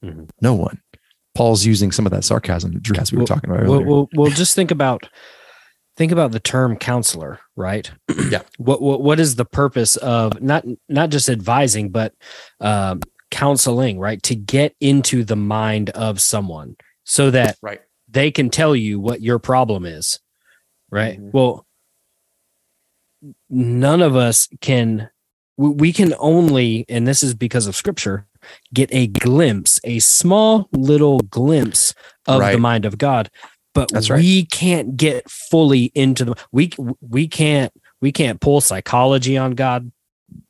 Mm-hmm. No one. Paul's using some of that sarcasm, as we were talking about earlier. Well, well, well, just think about think about the term counselor, right? yeah. What, what what is the purpose of not not just advising, but um, counseling, right? To get into the mind of someone, so that right. they can tell you what your problem is. Right. Mm-hmm. Well, none of us can, we can only, and this is because of scripture, get a glimpse, a small little glimpse of right. the mind of God. But That's right. we can't get fully into the we we can't we can't pull psychology on God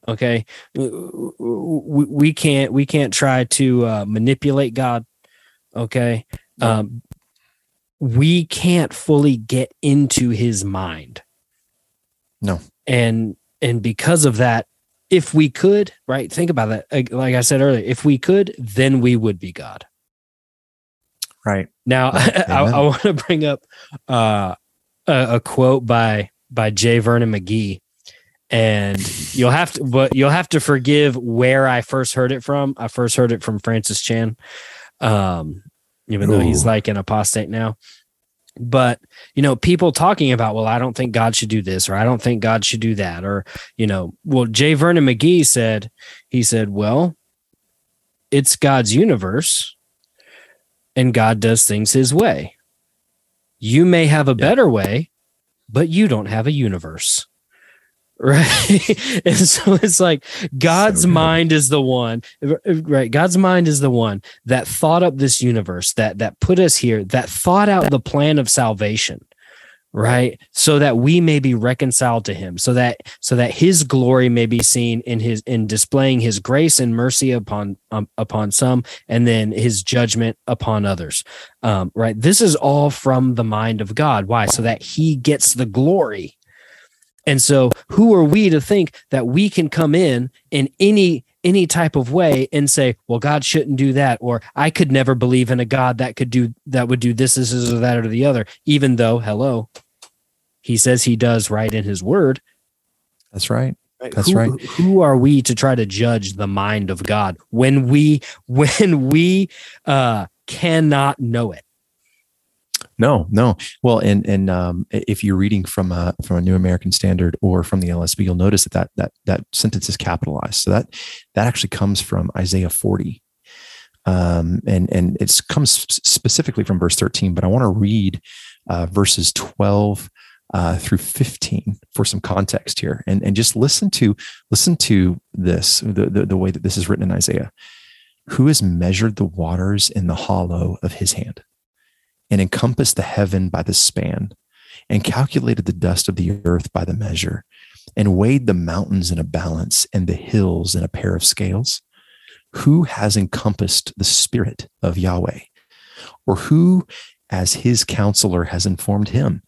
okay we, we can't we can't try to uh, manipulate god okay um, we can't fully get into his mind. No. And and because of that, if we could, right? Think about that. Like I said earlier, if we could, then we would be God. Right. Now, right. I, I, want to bring up uh, a, a quote by by J. Vernon McGee, and you'll have to, but you'll have to forgive where I first heard it from. I first heard it from Francis Chan. Um, even Ooh. though he's like an apostate now. But, you know, people talking about, well, I don't think God should do this, or I don't think God should do that. Or, you know, well, J. Vernon McGee said, he said, well, it's God's universe and God does things his way. You may have a better way, but you don't have a universe. Right? And so it's like god's so mind is the one right? God's mind is the one that thought up this universe that that put us here that thought out the plan of salvation right? So that we may be reconciled to him so that so that his glory may be seen in his in displaying his grace and mercy upon um, upon some and then his judgment upon others. Um, right? This is all from the mind of god. Why? So that he gets the glory. And so who are we to think that we can come in in any any type of way and say, well, God shouldn't do that, or I could never believe in a God that could do that would do this, this, this, or that, or the other, even though, hello, he says he does right in his word. That's right. That's who, right. Who are we to try to judge the mind of God when we when we uh cannot know it? No, no. Well, and and um, if you're reading from a from a New American Standard or from the LSB, you'll notice that that that that sentence is capitalized. So that that actually comes from Isaiah 40, um, and and it comes specifically from verse 13. But I want to read uh, verses 12 uh, through 15 for some context here and, and just listen to listen to this the, the, the way that this is written in isaiah who has measured the waters in the hollow of his hand and encompassed the heaven by the span and calculated the dust of the earth by the measure and weighed the mountains in a balance and the hills in a pair of scales who has encompassed the spirit of yahweh or who as his counselor has informed him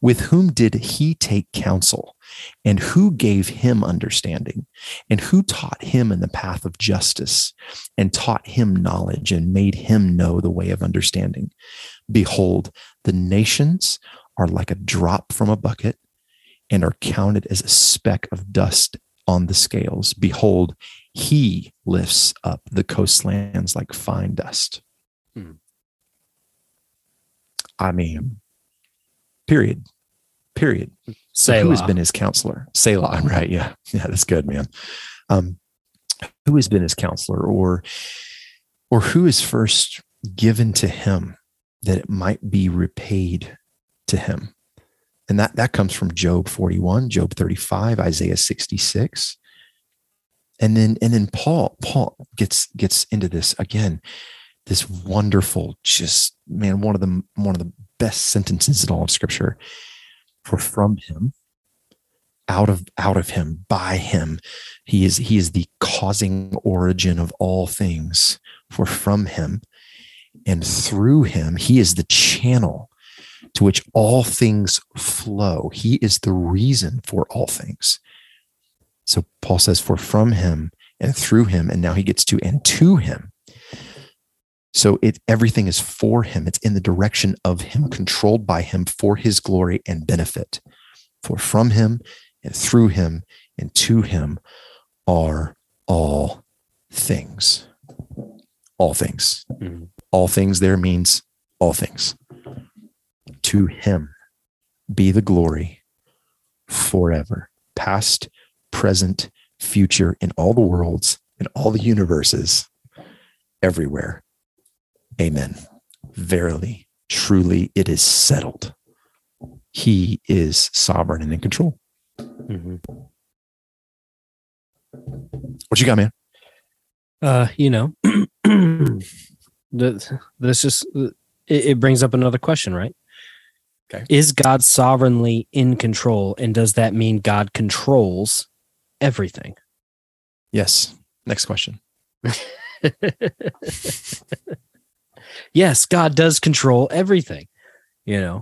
with whom did he take counsel? And who gave him understanding? And who taught him in the path of justice and taught him knowledge and made him know the way of understanding? Behold, the nations are like a drop from a bucket and are counted as a speck of dust on the scales. Behold, he lifts up the coastlands like fine dust. Hmm. I mean, Period. Period. So who has been his counselor? Selah, right? Yeah, yeah, that's good, man. Um, who has been his counselor, or or who is first given to him that it might be repaid to him? And that that comes from Job 41, Job 35, Isaiah 66. And then and then Paul Paul gets gets into this again this wonderful just man one of the one of the best sentences in all of scripture. For from him, out of out of him, by him, he is he is the causing origin of all things. For from him and through him, he is the channel to which all things flow. He is the reason for all things. So Paul says, For from him and through him, and now he gets to and to him so it everything is for him. It's in the direction of him, controlled by him for his glory and benefit. For from him and through him and to him are all things. All things. Mm-hmm. All things there means all things. To him be the glory forever, past, present, future, in all the worlds, in all the universes, everywhere. Amen. Verily, truly, it is settled. He is sovereign and in control. Mm-hmm. What you got, man? Uh, you know, this just it, it brings up another question, right? Okay. Is God sovereignly in control, and does that mean God controls everything? Yes. Next question. yes, God does control everything, you know.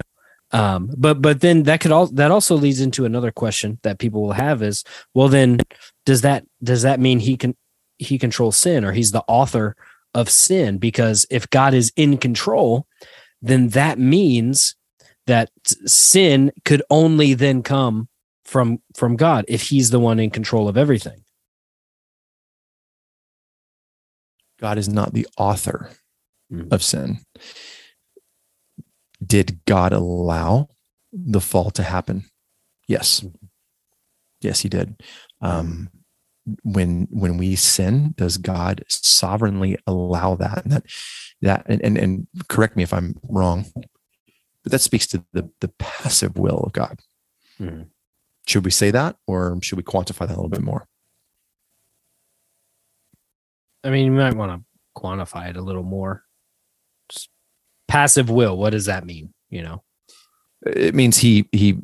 Um, but but then that could all that also leads into another question that people will have is, well, then does that does that mean he can he controls sin or he's the author of sin? Because if God is in control, then that means that sin could only then come from from God if he's the one in control of everything. God is not the author mm. of sin. Did God allow the fall to happen? Yes. Mm-hmm. Yes, he did. Um, when when we sin, does God sovereignly allow that? And that that and, and, and correct me if I'm wrong, but that speaks to the the passive will of God. Mm. Should we say that, or should we quantify that a little bit more? I mean, you might want to quantify it a little more passive will what does that mean you know? It means he he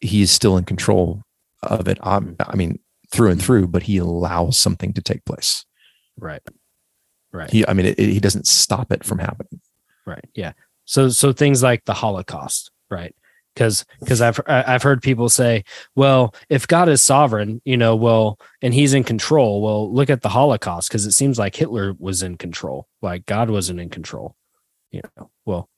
he is still in control of it. Um, mm-hmm. I mean through and mm-hmm. through but he allows something to take place. Right. Right. He i mean it, it, he doesn't stop it from happening. Right. Yeah. So so things like the holocaust right? Because because I've I've heard people say, well, if God is sovereign, you know, well, and He's in control, well, look at the Holocaust because it seems like Hitler was in control, like God wasn't in control you know, well,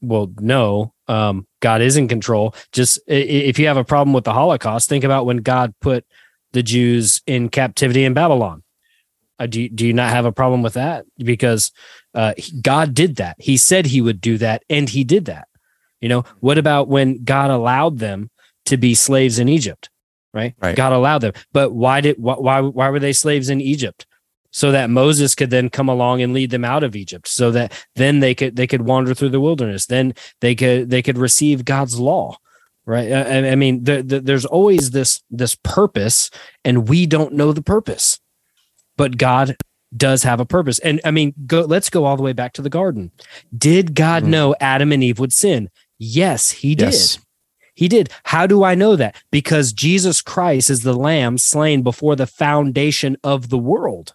well, no, um, God is in control. Just if you have a problem with the Holocaust, think about when God put the Jews in captivity in Babylon. Uh, do, do you not have a problem with that? Because uh, God did that. He said he would do that, and he did that. You know, what about when God allowed them to be slaves in Egypt? Right? right. God allowed them, but why did why why were they slaves in Egypt? So that Moses could then come along and lead them out of Egypt so that then they could they could wander through the wilderness then they could they could receive God's law right i, I mean the, the, there's always this this purpose and we don't know the purpose but god does have a purpose and i mean go let's go all the way back to the garden did god mm-hmm. know adam and eve would sin yes he did yes. He did. How do I know that? Because Jesus Christ is the lamb slain before the foundation of the world.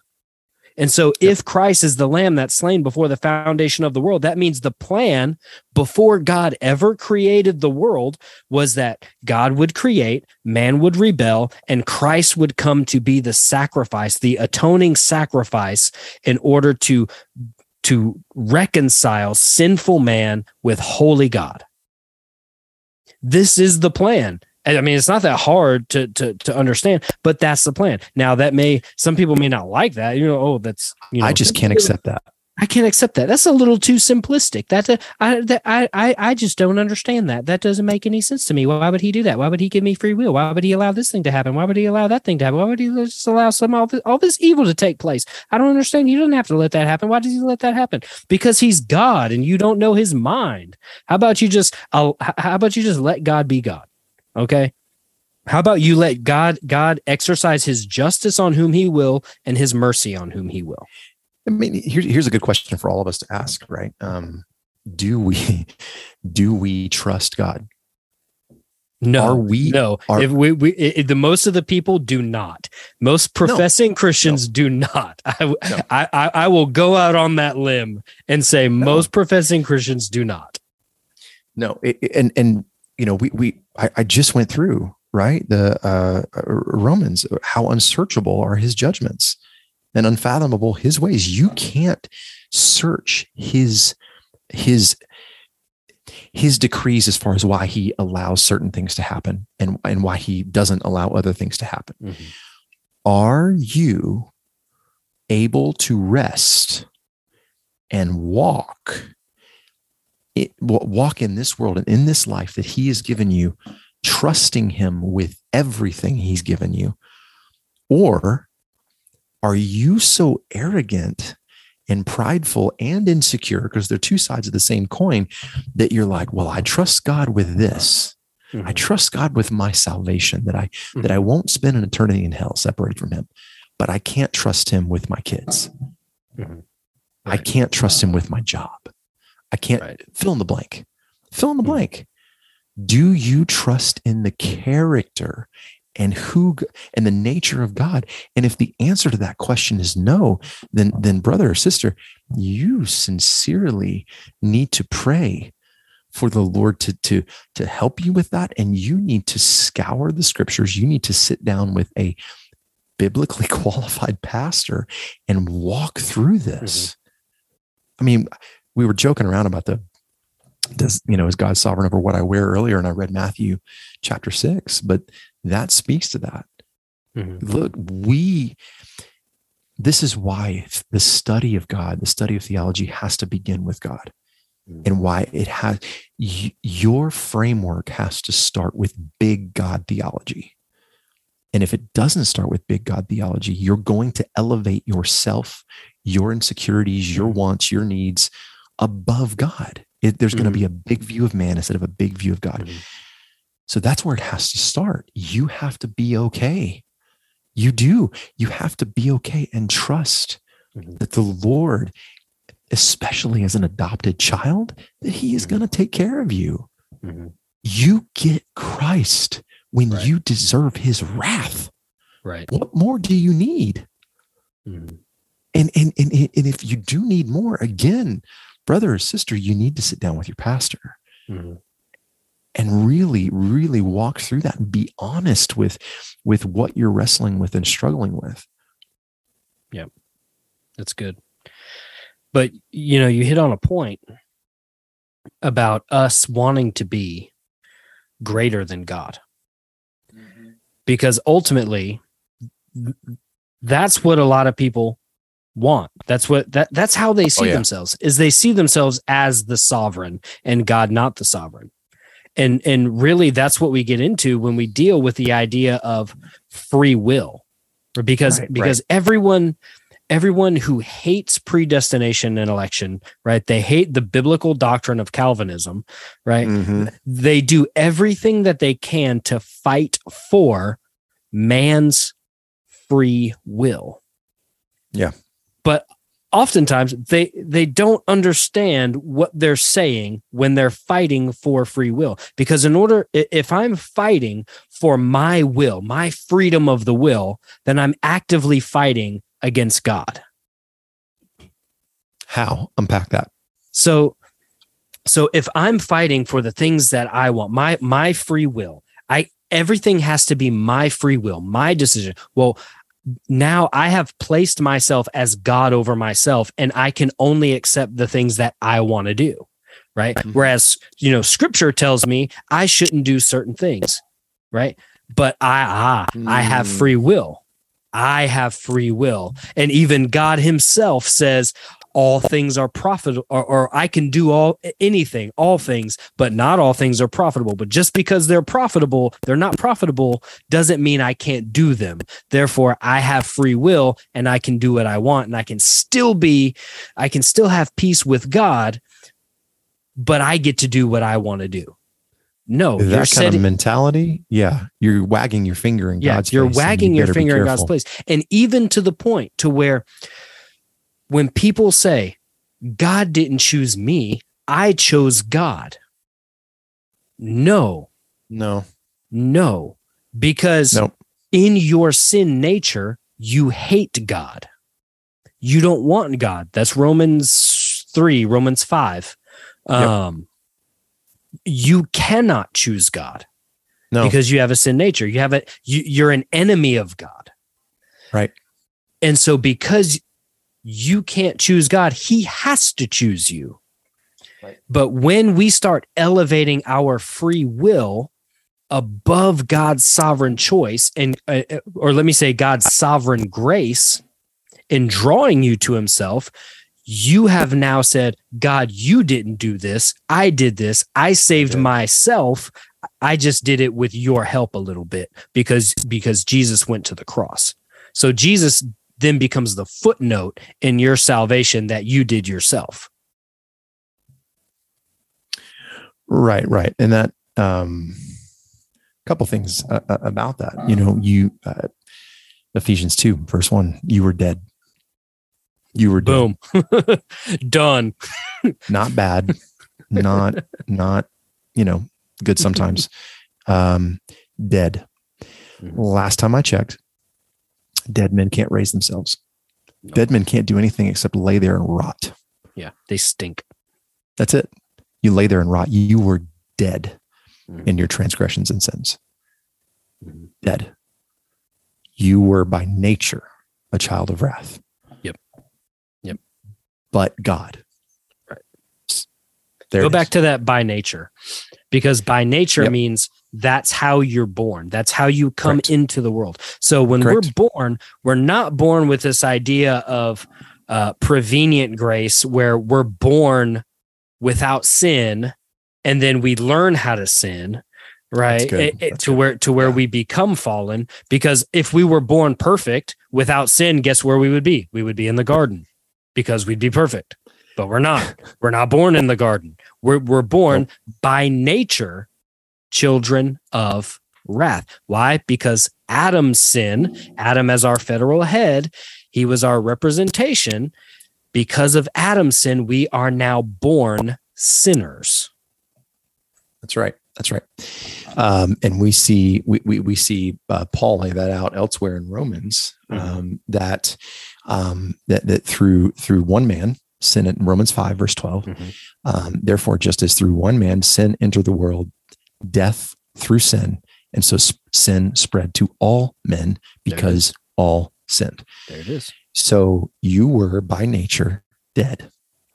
And so, yep. if Christ is the lamb that's slain before the foundation of the world, that means the plan before God ever created the world was that God would create, man would rebel, and Christ would come to be the sacrifice, the atoning sacrifice, in order to, to reconcile sinful man with holy God. This is the plan. I mean, it's not that hard to to to understand, but that's the plan. Now, that may some people may not like that. You know, oh, that's you know, I just can't accept that. I can't accept that. That's a little too simplistic. That uh, I that, I I I just don't understand that. That doesn't make any sense to me. Why would he do that? Why would he give me free will? Why would he allow this thing to happen? Why would he allow that thing to happen? Why would he just allow some all this, all this evil to take place? I don't understand. He doesn't have to let that happen. Why does he let that happen? Because he's God and you don't know his mind. How about you just how about you just let God be God? Okay. How about you let God God exercise his justice on whom he will and his mercy on whom he will? I mean, here's here's a good question for all of us to ask, right? Um, do we do we trust God? No, are we? No, are, if we, we it, the most of the people do not. Most professing no, Christians no. do not. I, no. I, I, I will go out on that limb and say most professing Christians do not. No, it, and and you know we we I, I just went through right the uh, Romans how unsearchable are his judgments and unfathomable his ways. You can't search his his his decrees as far as why he allows certain things to happen and, and why he doesn't allow other things to happen. Mm-hmm. Are you able to rest and walk it, walk in this world and in this life that he has given you, trusting him with everything he's given you? Or are you so arrogant and prideful and insecure because they're two sides of the same coin that you're like, well, I trust God with this. Mm-hmm. I trust God with my salvation that I mm-hmm. that I won't spend an eternity in hell separated from him. But I can't trust him with my kids. Mm-hmm. Right. I can't trust him with my job. I can't right. fill in the blank. Fill in the mm-hmm. blank. Do you trust in the character and who and the nature of God. And if the answer to that question is no, then then brother or sister, you sincerely need to pray for the Lord to to to help you with that and you need to scour the scriptures. You need to sit down with a biblically qualified pastor and walk through this. Mm-hmm. I mean, we were joking around about the does you know is god sovereign over what i wear earlier and i read matthew chapter 6 but that speaks to that mm-hmm. look we this is why the study of god the study of theology has to begin with god mm-hmm. and why it has y- your framework has to start with big god theology and if it doesn't start with big god theology you're going to elevate yourself your insecurities your wants your needs above god it, there's mm-hmm. going to be a big view of man instead of a big view of God. Mm-hmm. So that's where it has to start. You have to be okay. You do. You have to be okay and trust mm-hmm. that the Lord, especially as an adopted child, that He is mm-hmm. going to take care of you. Mm-hmm. You get Christ when right. you deserve His wrath. Right. What more do you need? Mm-hmm. And, and, and, and if you do need more, again, brother or sister, you need to sit down with your pastor mm-hmm. and really, really walk through that and be honest with, with what you're wrestling with and struggling with. Yep. That's good. But, you know, you hit on a point about us wanting to be greater than God. Mm-hmm. Because ultimately, that's what a lot of people want. That's what that that's how they oh, see oh, yeah. themselves. Is they see themselves as the sovereign and God not the sovereign. And and really that's what we get into when we deal with the idea of free will. Because right, because right. everyone everyone who hates predestination and election, right? They hate the biblical doctrine of Calvinism, right? Mm-hmm. They do everything that they can to fight for man's free will. Yeah. But oftentimes they they don't understand what they're saying when they're fighting for free will because in order if i'm fighting for my will my freedom of the will then i'm actively fighting against god How? Unpack that. so so if i'm fighting for the things that i want my my free will i everything has to be my free will my decision well now I have placed myself as God over myself, and I can only accept the things that I want to do. Right. Mm-hmm. Whereas, you know, scripture tells me I shouldn't do certain things. Right. But I, ah, I have Mm. free will. I have free will. And even God himself says, all things are profitable or, or I can do all anything, all things, but not all things are profitable. But just because they're profitable, they're not profitable doesn't mean I can't do them. Therefore, I have free will and I can do what I want and I can still be, I can still have peace with God, but I get to do what I want to do. No, that kind setting, of mentality, yeah, you're wagging your finger in yeah, God's you're wagging you your finger in God's place. And even to the point to where when people say, God didn't choose me, I chose God. No, No, no, because Nope. in your sin nature, you hate God. You don't want God. That's Romans 3, Romans 5. Yep. Um, you cannot choose God no, because you have a sin nature. You have a you, you're an enemy of God. Right. And so because you can't choose God, he has to choose you. Right. But when we start elevating our free will above God's sovereign choice and uh, or let me say God's sovereign grace in drawing you to himself, you have now said, God, you didn't do this. I did this. I saved myself. I just did it with your help a little bit because because Jesus went to the cross. So Jesus then becomes the footnote in your salvation that you did yourself. right, right, and that um, couple things uh, uh, about that. You know, you uh, Ephesians two verse one, you were dead. You were dead. Boom. Done. not bad, not not you know good sometimes. Um, dead. Mhm. Last time I checked, dead men can't raise themselves. No. Dead men can't do anything except lay there and rot. Yeah, they stink. That's it. You lay there and rot. You were dead Mhm. in your transgressions and sins. Mhm. Dead. You were by nature a child of wrath. Yep. Yep. But God. Right. There Go back to that by nature because by nature Yep. means that's how you're born. That's how you come Correct. into the world. So when Correct. we're born, we're not born with this idea of uh, prevenient grace where we're born without sin and then we learn how to sin right. It- it- to good. where to where Yeah. we become fallen because if we were born perfect without sin guess where we would be we would be in the garden because we'd be perfect but we're not we're not born in the garden we're, we're born by nature children of wrath why because adam's sin adam as our federal head he was our representation because of adam's sin we are now born sinners That's right. That's right. Um, and we see we we, we see uh, Paul lay that out elsewhere in Romans Mhm. um, that um, that that through through one man sin in Romans five verse 12 Mhm. Um, therefore, just as through one man sin entered the world, death through sin, and so sin spread to all men because all sinned. there it is So you were by nature dead.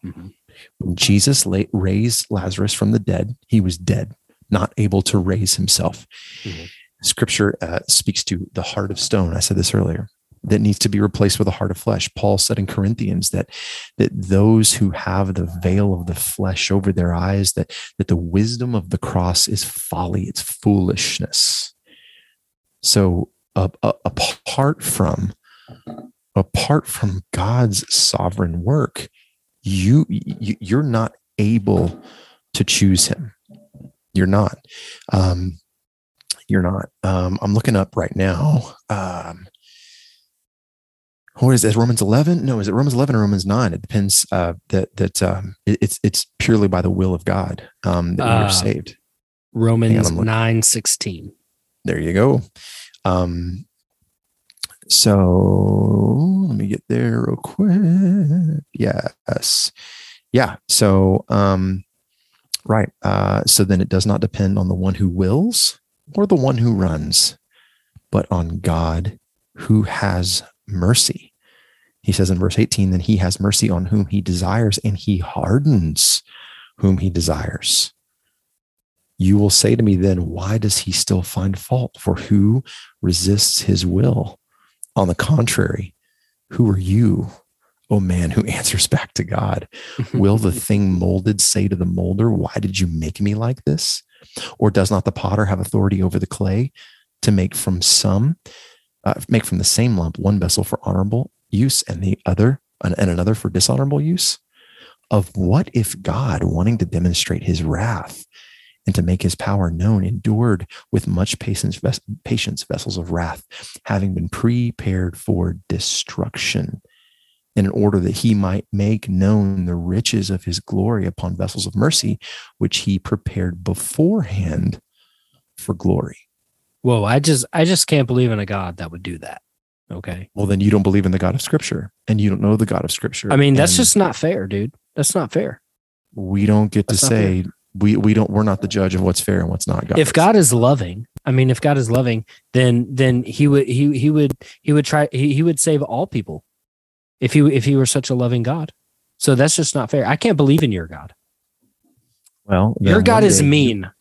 Mhm. When Jesus raised Lazarus from the dead, he was dead, not able to raise himself. Mhm. Scripture uh, speaks to the heart of stone. I said this earlier. That needs to be replaced with a heart of flesh. Paul said in Corinthians that that those who have the veil of the flesh over their eyes, that that the wisdom of the cross is folly, it's foolishness. So, uh, uh, apart from apart from God's sovereign work, you, you you're not able to choose him. You're not. Um, you're not. Um, I'm looking up right now. Um, what is it? Romans 11? No, is it Romans 11 or Romans 9? It depends. Uh, that that um, it, it's it's purely by the will of God um, that uh, we are saved. Romans nine sixteen. There you go. Um, so let me get there real quick. Yes. Yeah. So um, right. Uh, so then it does not depend on the one who wills or the one who runs, but on God who has mercy. He says in verse 18, then he has mercy on whom he desires and he hardens whom he desires. You will say to me then, why does he still find fault? For who resists his will? On the contrary, who are you, oh man, who answers back to God? will the thing molded say to the molder, why did you make me like this? Or does not the potter have authority over the clay to make from some, uh, make from the same lump one vessel for honorable use and the other, and another for dishonorable use? Of what if God, wanting to demonstrate his wrath, and to make his power known, endured with much patience, patience vessels of wrath, having been prepared for destruction, in order that he might make known the riches of his glory upon vessels of mercy, which he prepared beforehand for glory. Whoa, I just I just can't believe in a God that would do that. Okay. Well, then you don't believe in the God of Scripture, and you don't know the God of Scripture. I mean, that's just not fair, dude. That's not fair. We don't get that's to say fair we we don't we're not the judge of what's fair and what's not God. If God is loving, I mean if God is loving, then then he would he he would he would try he, he would save all people. If he if he were such a loving God. So that's just not fair. I can't believe in your God. Well, your God is mean.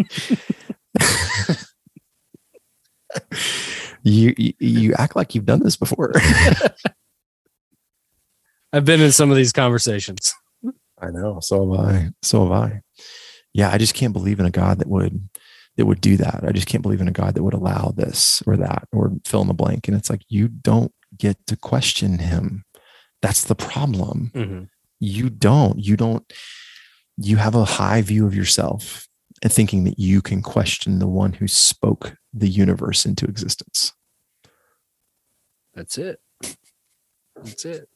you, you you act like you've done this before. I've been in some of these conversations. I know. So have I. So have I. Yeah, I just can't believe in a God that would that would do that. I just can't believe in a God that would allow this or that or fill in the blank. And it's like you don't get to question him. That's the problem. Mm-hmm. You don't. You don't. You have a high view of yourself and thinking that you can question the one who spoke the universe into existence. That's it. That's it.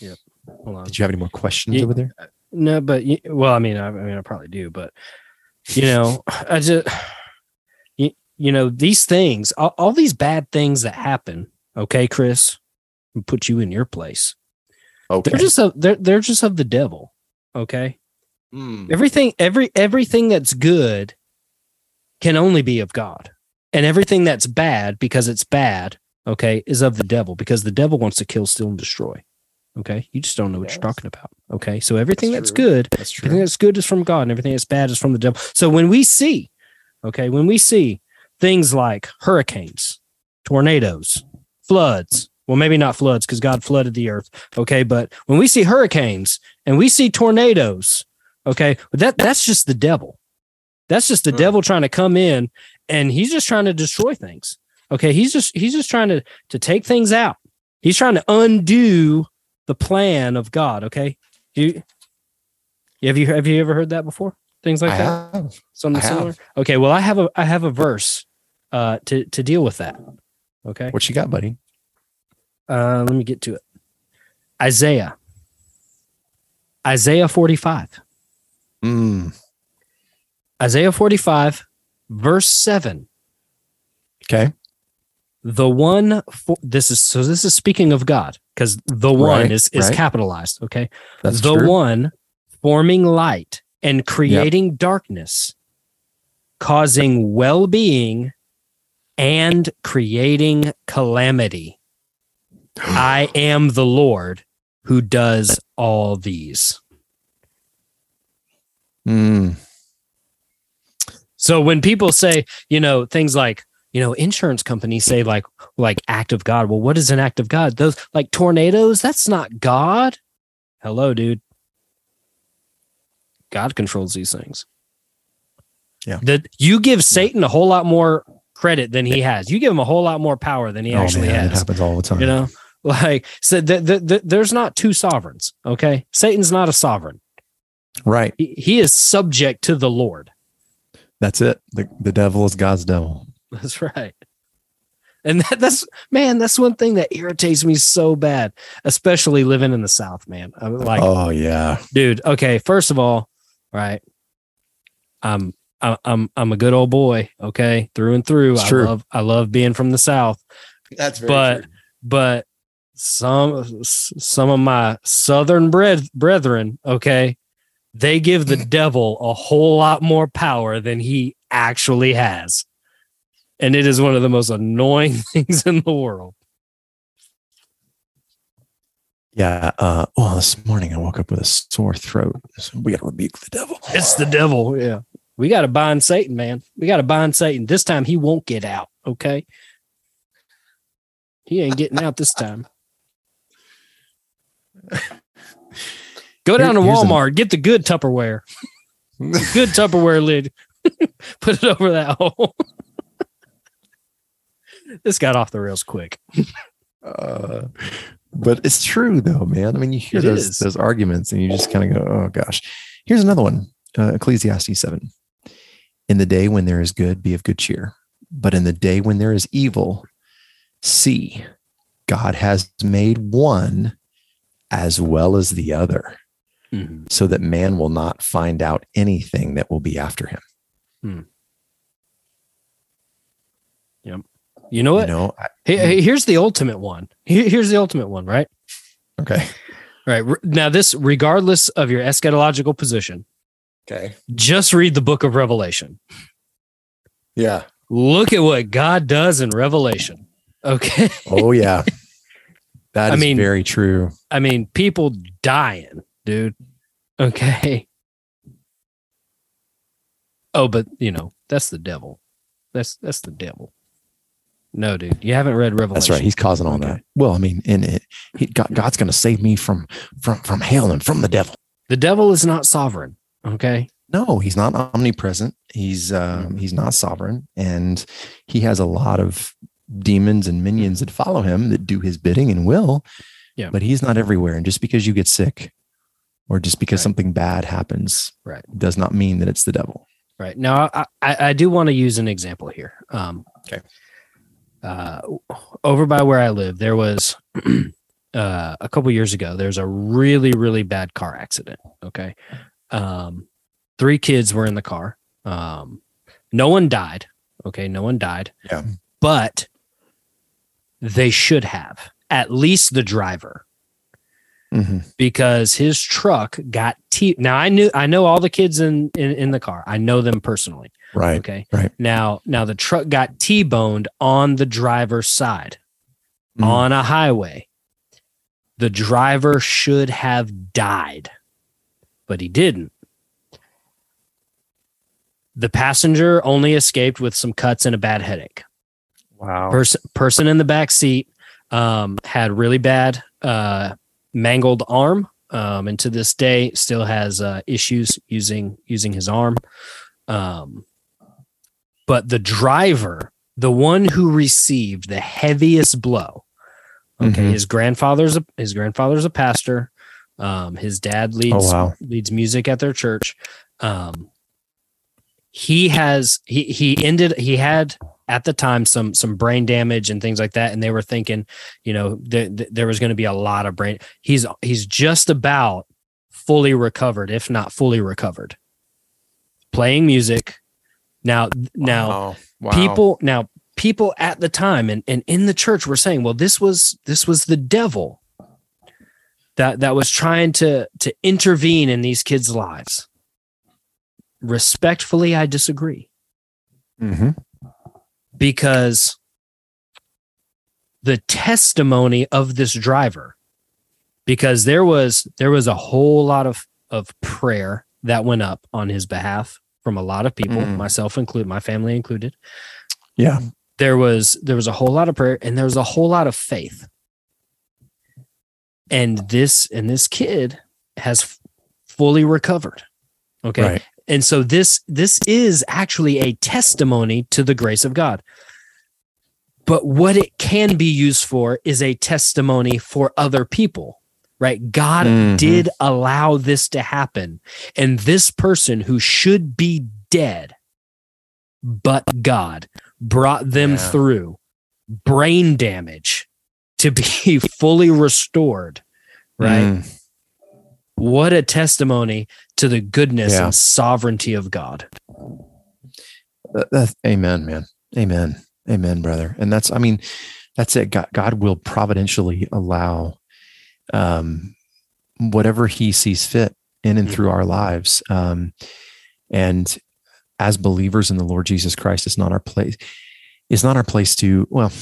Yep. Hold on. Did you have any more questions you, over there? Uh, no, but well, I mean, I, I, mean, I probably do, but you know, I just you, you know these things, all, all these bad things that happen. Okay, Chris, put you in your place. Okay, they're just of, they're they're just of the devil. Okay, mm. everything every everything that's good can only be of God, and everything that's bad because it's bad. Okay, is of the devil because the devil wants to kill, steal, and destroy. Okay. You just don't know what yes. you're talking about. Okay. So everything that's, that's good, that's true. everything that's good is from God and everything that's bad is from the devil. So when we see, okay, when we see things like hurricanes, tornadoes, floods, well, maybe not floods because God flooded the earth. Okay. But when we see hurricanes and we see tornadoes, okay, that that's just the devil. That's just the mm. devil trying to come in and he's just trying to destroy things. Okay. He's just he's just trying to to take things out. He's trying to undo the plan of God. Okay, you have you have you ever heard that before? Things like I that, have. something similar. Okay, well, I have a I have a verse uh, to to deal with that. Okay, what you got, buddy? Uh, let me get to it. Isaiah. Isaiah 45. Mm. Isaiah 45, verse 7. Okay the one for this is so this is speaking of God because the one right, is is right. capitalized. Okay, That's the true. one forming light and creating yep. darkness, causing well being and creating calamity. I am the Lord who does all these. Mm. So when people say, you know, things like, you know insurance companies say like like act of god well what is an act of god those like tornadoes that's not god hello dude god controls these things Yeah. That you give Satan a whole lot more credit than he has. You give him a whole lot more power than he oh, actually man, it happens all the time. You know, like so th- th- th- there's not two sovereigns. Okay, Satan's not a sovereign. Right? He, he is subject to the Lord. That's it. The the devil is God's devil. That's right. And that, that's man, that's one thing that irritates me so bad, especially living in the South, man. I'm like, oh yeah, dude. Okay, first of all, right, I'm I'm I'm I'm a good old boy. Okay, through and through. It's I true. love I love being from the South, that's but but some some of my Southern bred brethren, okay, they give the devil a whole lot more power than he actually has. And it is one of the most annoying things in the world. Yeah. Uh, well, this morning I woke up with a sore throat. So we got to rebuke the devil. It's the devil. Yeah. We got to bind Satan, man. We got to bind Satan. This time he won't get out. Okay. He ain't getting out this time. Go down to Here- an- Walmart, get the good Tupperware. good Tupperware lid. Put it over that hole. this got off the rails quick. Uh, but it's true though, man. I mean, you hear It those is. those arguments, and you just kind of go, "Oh gosh." Here's another one. Uh, Ecclesiastes seven. In the day when there is good, be of good cheer. But in the day when there is evil, see, God has made one as well as the other, Mm-hmm. so that man will not find out anything that will be after him. Hmm. Yep. You know You what? know? I- Hey, hmm. hey, here's the ultimate one. Here's the ultimate one, right? okay. All right. Now, this, regardless of your eschatological position, Okay. just read the book of Revelation. Yeah. Look at what God does in Revelation. Okay. Oh yeah. That I is mean- very true. I mean, people dying, dude. Okay. Oh, but you know, that's the devil. That's that's the devil. No, dude, you haven't read Revelation. That's right. He's causing all Okay. that. Well, I mean, in it, he, God, God's going to save me from from from hell and from the devil. the devil is not sovereign. Okay. No, he's not omnipresent. He's um, he's not sovereign, and he has a lot of demons and minions that follow him that do his bidding and will. Yeah. But he's not everywhere. And just because you get sick, or just because Right. something bad happens, Right. does not mean that it's the devil. Right. Now, I, I, I do want to use an example here. Um, Okay. Uh, over by where I live, there was uh, a couple years ago. There's a really, really bad car accident. Okay. Um, three kids were in the car. Um, no one died. Okay. No one died. Yeah. But they should have, at least the driver Mhm. because his truck got T. Now I knew I know all the kids in, in in the car. I know them personally. Right. Okay. right. Now now the truck got T-boned on the driver's side Mhm. on a highway. The driver should have died, but he didn't. The passenger only escaped with some cuts and a bad headache Wow. person person in the back seat um, had really bad uh, mangled arm um, and to this day still has uh, issues using using his arm um, but the driver the one who received the heaviest blow okay Mhm. his grandfather's a, his grandfather's a pastor um, his dad leads Oh wow. leads music at their church. Um, he has he he ended he had at the time some some brain damage and things like that, and they were thinking, you know, th- th- there was going to be a lot of brain. He's he's just about fully recovered, if not fully recovered, playing music. Now now Wow. Wow. people now people at the time and, and in the church were saying well this was this was the devil that that was trying to to intervene in these kids lives respectfully i disagree Mhm. Because the testimony of this driver because there was there was a whole lot of of prayer that went up on his behalf from a lot of people Mm. myself included my family included Yeah. there was there was a whole lot of prayer and there was a whole lot of faith and this and this kid has fully recovered okay Right. And so this this is actually a testimony to the grace of God. But what it can be used for is a testimony for other people, right? God mm-hmm. did allow this to happen. And this person who should be dead, but God brought them yeah. through brain damage to be fully restored, right? Mm. What a testimony to the goodness yeah. and sovereignty of God. amen, man. Amen. Amen, brother. And that's, I mean, that's it. God, God will providentially allow um, whatever He sees fit in and mm-hmm. through our lives. Um, and as believers in the Lord Jesus Christ, it's not our place. It's not our place to, well,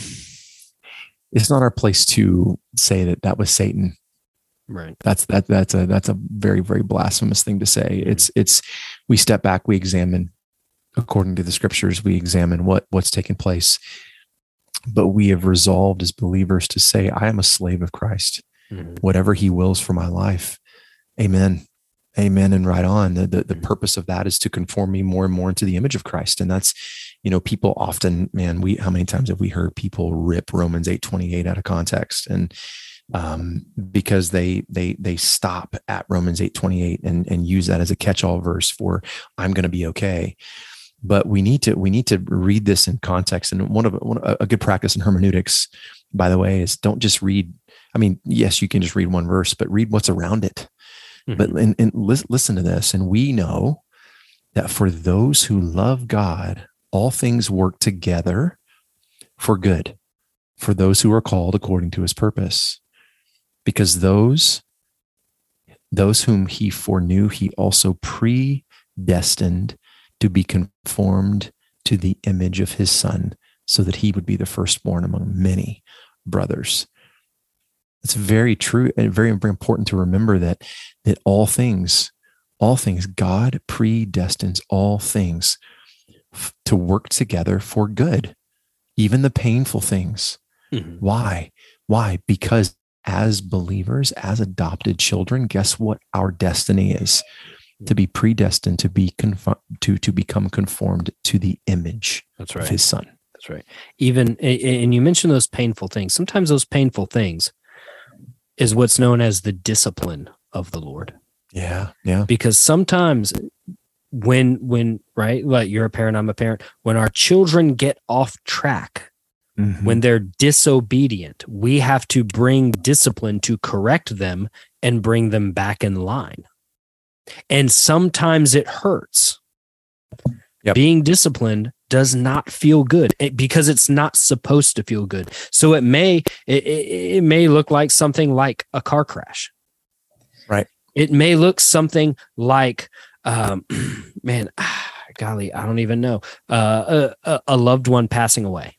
it's not our place to say that that was Satan Right. That's that that's a that's a very very blasphemous thing to say. Mm-hmm. It's it's we step back, we examine according to the scriptures, we examine what what's taken place. But we have resolved as believers to say, I am a slave of Christ. Mm-hmm. Whatever he wills for my life. Amen. Amen. And right on. The, the, the mm-hmm. purpose of that is to conform me more and more into the image of Christ. And that's, you know, people often, man, we how many times have we heard people rip Romans 8 28 out of context? And um, because they they they stop at Romans eight twenty eight and and use that as a catch all verse for I'm going to be okay. But we need to we need to read this in context. And one of one, a good practice in hermeneutics, by the way, is don't just read. I mean, yes, you can just read one verse, but read what's around it. Mm-hmm. But and, and listen to this, and we know that for those who love God, all things work together for good for those who are called according to his purpose because those those whom he foreknew he also predestined to be conformed to the image of his son so that he would be the firstborn among many brothers. It's very true and very, very important to remember that that all things all things god predestines all things f- to work together for good even the painful things. Mm-hmm. why? Why? Because as believers, as adopted children, guess what our destiny is? To be predestined to be conform, to to become conformed to the image That's right. of His Son. That's right. Even and you mentioned those painful things. Sometimes those painful things is what's known as the discipline of the Lord. Yeah, yeah. Because sometimes when when right, like you're a parent, I'm a parent. When our children get off track, Mm-hmm. When they're disobedient, we have to bring discipline to correct them and bring them back in line. And sometimes it hurts. Yep. Being disciplined does not feel good because it's not supposed to feel good. So it may it, it, may look like something like a car crash. Right. It may look something like um, man, golly, I don't even know. Uh, a, a loved one passing away.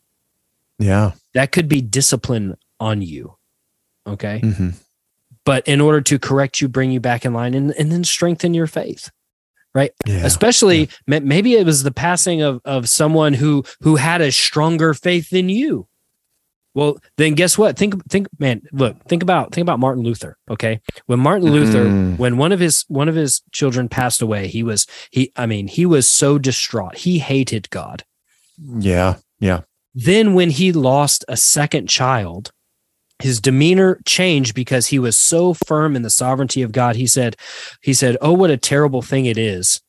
Yeah. That could be discipline on you. Okay. Mm-hmm. But in order to correct you, bring you back in line and, and then strengthen your faith. Right. Yeah. Especially yeah. maybe it was the passing of, of someone who who had a stronger faith than you. Well, then guess what? Think think man, look, think about think about Martin Luther, okay? When Martin Luther mm. when one of his one of his children passed away, he was he I mean, he was so distraught. He hated God. Yeah. Yeah. Then, when he lost a second child, his demeanor changed because he was so firm in the sovereignty of God. He said, he said, "Oh, what a terrible thing it is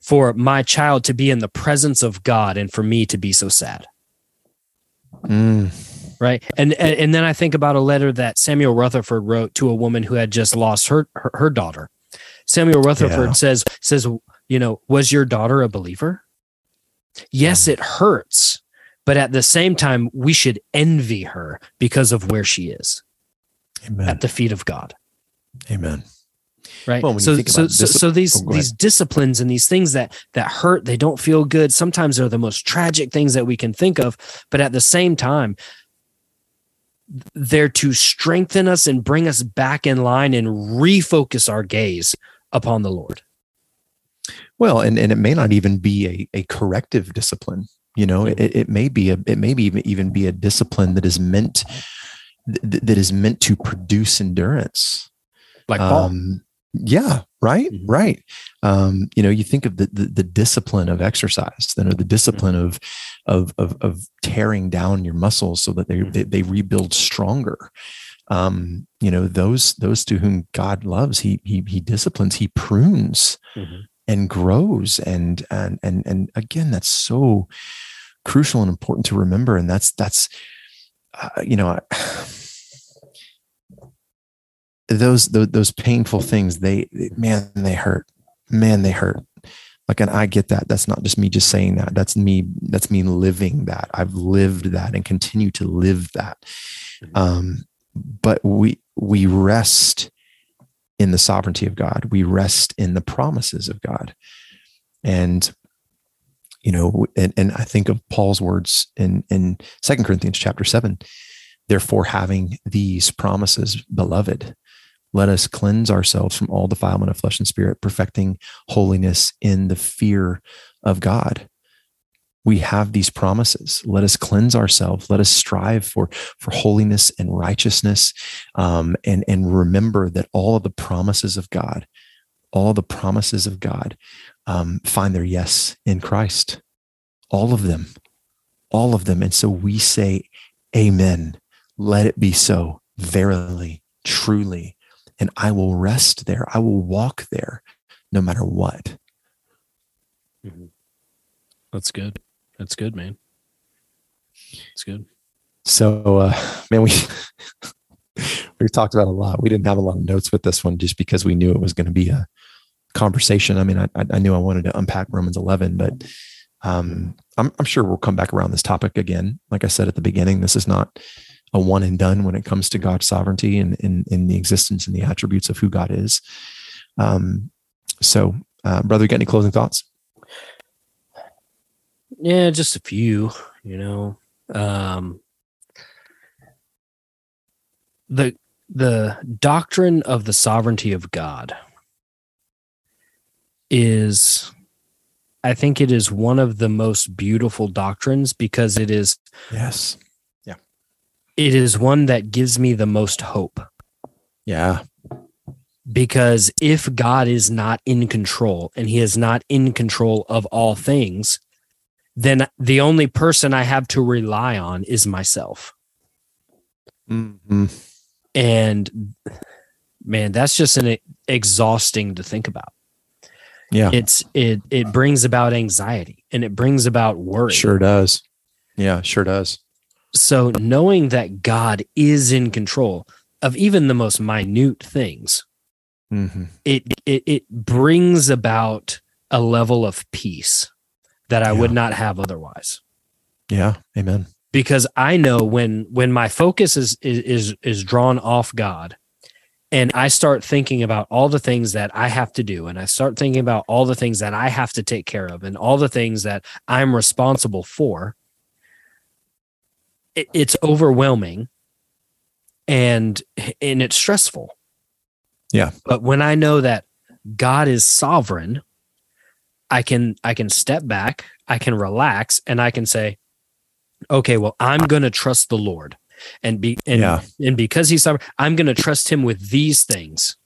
for my child to be in the presence of God and for me to be so sad." Mm. Right, and, and and then I think about a letter that Samuel Rutherford wrote to a woman who had just lost her her, her daughter. Samuel Rutherford yeah. says says, you know, was your daughter a believer? Yes, it hurts but at the same time, we should envy her because of where she is Amen. at the feet of God. Amen. Right. Well, so, so, so, so, these oh, these disciplines and these things that that hurt, they don't feel good. Sometimes they're the most tragic things that we can think of, but at the same time, they're to strengthen us and bring us back in line and refocus our gaze upon the Lord. Well, and, and it may not even be a, a corrective discipline you know it, it may be a it may be even, even be a discipline that is meant th- that is meant to produce endurance like Paul. Um, Yeah, right, mm-hmm. right. Um, you know, you think of the, the, the discipline of exercise, then or the discipline mm-hmm. of, of of of tearing down your muscles so that they mm-hmm. they, they, rebuild stronger. Um, you know, those those to whom God loves, he he he disciplines, he prunes mm-hmm. and grows, and and and and again, that's so crucial and important to remember. And that's that's uh, you know. I, those, those those painful things they man they hurt man they hurt like and i get that that's not just me just saying that that's me that's me living that i've lived that and continue to live that mm-hmm. um but we we rest in the sovereignty of god we rest in the promises of god and you know and, and i think of paul's words in in second corinthians chapter 7 therefore having these promises beloved let us cleanse ourselves from all defilement of flesh and spirit, perfecting holiness in the fear of God. We have these promises. Let us cleanse ourselves. Let us strive for, for holiness and righteousness. Um, and, and remember that all of the promises of God, all the promises of God um, find their yes in Christ. All of them. All of them. And so we say, Amen. Let it be so. Verily, truly, and I will rest there. I will walk there no matter what. Mm-hmm. That's good. That's good, man. It's good. So, uh, man, we we talked about a lot. We didn't have a lot of notes with this one just because we knew it was going to be a conversation. I mean, I, I knew I wanted to unpack Romans 11, but um, I'm, I'm sure we'll come back around this topic again. Like I said at the beginning, this is not a one and done when it comes to God's sovereignty and in, the existence and the attributes of who God is. Um, so, uh, brother, got any closing thoughts? Yeah, just a few. You know, um, the the doctrine of the sovereignty of God is I think it is one of the most beautiful doctrines because it is yes Yeah. it is one that gives me the most hope. Yeah. Because if God is not in control and he is not in control of all things, then the only person I have to rely on is myself. Mm-hmm. And man, that's just an exhausting to think about. Yeah. It's it it brings about anxiety and it brings about worry. Sure does. Yeah, sure does. So knowing that God is in control of even the most minute things, mm-hmm. it, it it brings about a level of peace that I yeah. would not have otherwise. Yeah, amen. Because I know when when my focus is is is drawn off God, and I start thinking about all the things that I have to do, and I start thinking about all the things that I have to take care of, and all the things that I'm responsible for, it, it's overwhelming and and it's stressful. Yeah. But when I know that God is sovereign, I can I can step back, I can relax and I can say, okay, well, I'm going to trust the Lord. And be and, yeah. and because he's sovereign, I'm going to trust him with these things.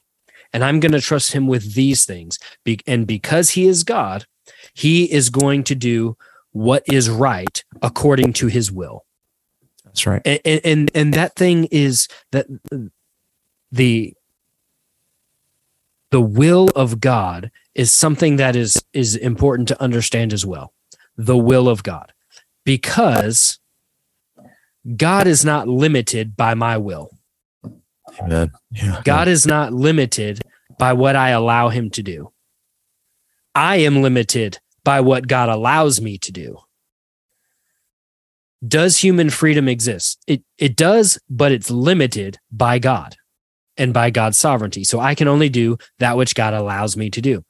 And I'm going to trust him with these things. Be, and because he is God, he is going to do what is right according to his will. That's right. And, and and that thing is that the the will of God is something that is is important to understand as well. The will of God. Because God is not limited by my will. Amen. Yeah. God is not limited by what I allow him to do. I am limited by what God allows me to do does human freedom exist? It it does, but it's limited by God and by God's sovereignty. So I can only do that which God allows me to do.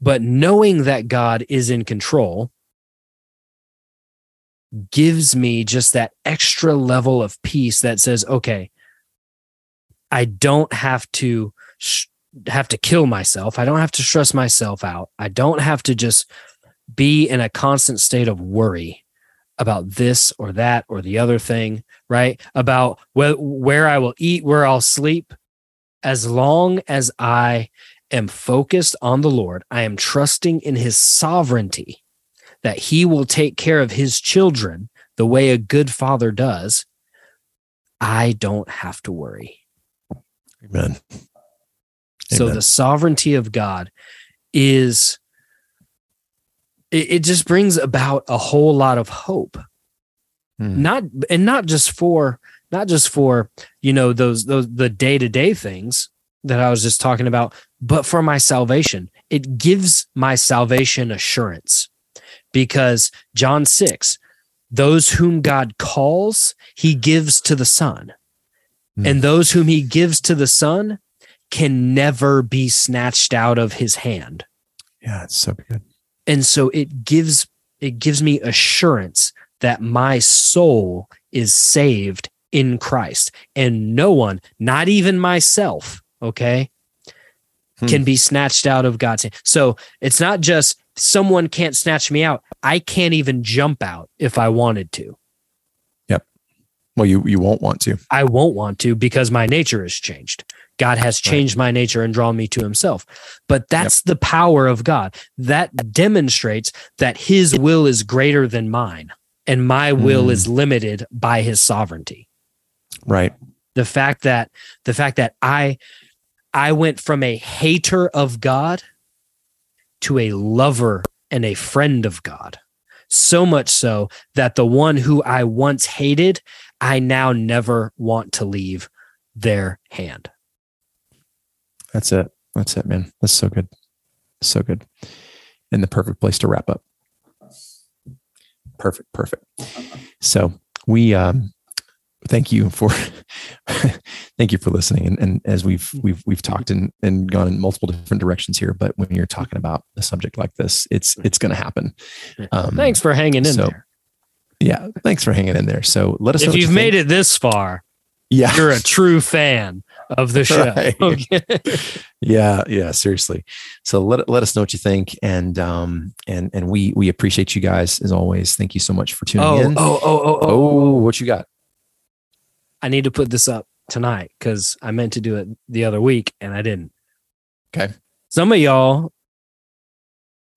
But knowing that God is in control gives me just that extra level of peace that says, okay, I don't have to sh- have to kill myself. I don't have to stress myself out. I don't have to just be in a constant state of worry about this or that or the other thing, right? About where, where I will eat, where I'll sleep, as long as I am focused on the Lord, I am trusting in his sovereignty that he will take care of his children the way a good father does, I don't have to worry. Amen. So Amen. the sovereignty of God is it, it just brings about a whole lot of hope. Hmm. Not and not just for not just for, you know, those those the day-to-day things that I was just talking about, but for my salvation. It gives my salvation assurance. Because John 6, those whom God calls, he gives to the Son. Hmm. And those whom he gives to the Son can never be snatched out of his hand. Yeah, it's so good. And so it gives it gives me assurance that my soul is saved in Christ. And no one, not even myself, okay, Hmm. can be snatched out of God's hand. So it's not just someone can't snatch me out. I can't even jump out if I wanted to. Yep. Well, you you won't want to. I won't want to because my nature has changed. God has changed my nature and drawn me to himself. But that's the power of God. That demonstrates that his will is greater than mine and my will Mm. is limited by his sovereignty. Right. The fact that the fact that I I went from a hater of God to a lover and a friend of God. So much so that the one who I once hated, I now never want to leave their hand. That's it. That's it, man. That's so good. So good. And the perfect place to wrap up. Perfect. Perfect. So we um thank you for thank you for listening. And, and as we've we've we've talked and, and gone in multiple different directions here, but when you're talking about a subject like this, it's it's gonna happen. Um, Thanks for hanging in so there. Yeah, thanks for hanging in there. So let us know if you've you made think. it this far, Yeah. you're a true fan of the show. Right. Okay. yeah yeah seriously so let, let us know what you think and um and and we we appreciate you guys as always thank you so much for tuning Oh, in oh, oh, oh, oh. oh what you got I need to put this up tonight because I meant to do it the other week and I didn't. Okay. Some of y'all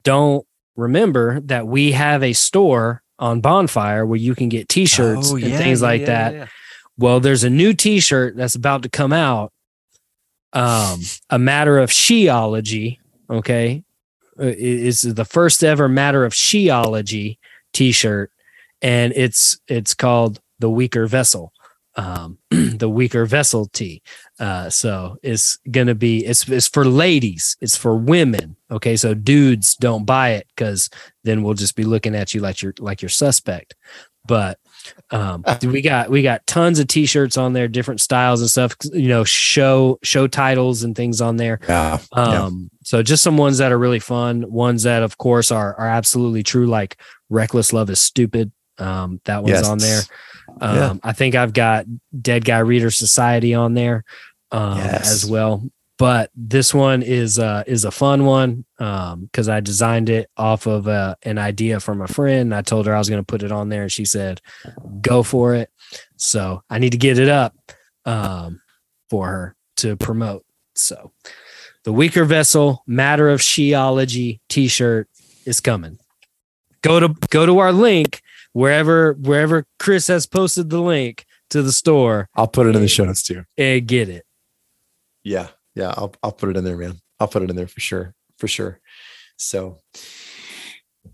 don't remember that we have a store on Bonfire where you can get t-shirts Oh, and yeah, things yeah, like yeah, that. Well, there's a new t-shirt that's about to come out. Um, a matter of sheology. Okay. Uh, it- It's the first ever matter of sheology t-shirt. And it's it's called the weaker vessel. Um, the weaker vessel tee. Uh, so it's gonna be it's it's for ladies, it's for women. Okay, so dudes don't buy it because then we'll just be looking at you like you're like you're suspect. But um we got we got tons of t-shirts on there different styles and stuff you know show show titles and things on there yeah yeah. um so just some ones that are really fun ones that of course are are absolutely true like reckless love is stupid um that one's Yes. on there um Yeah. i think i've got dead guy reader society on there um Yes. as well. But this one is uh is a fun one um because i designed it off of uh, an idea from a friend. I told her i was going to put it on there and she said go for it. So i need to get it up um for her to promote. So the weaker vessel matter of sheology t-shirt is coming. Go to go to our link wherever wherever chris has posted the link to the store i'll put it in the show notes too and get it yeah yeah i'll, I'll put it in there man i'll put it in there for sure for sure so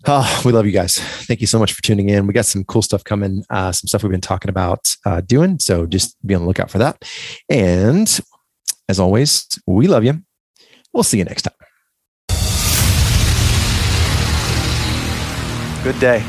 Oh, we love you guys. Thank you so much for tuning in. We got some cool stuff coming, uh, some stuff we've been talking about uh, doing. So just be on the lookout for that. And as always, we love you. We'll see you next time. Good day.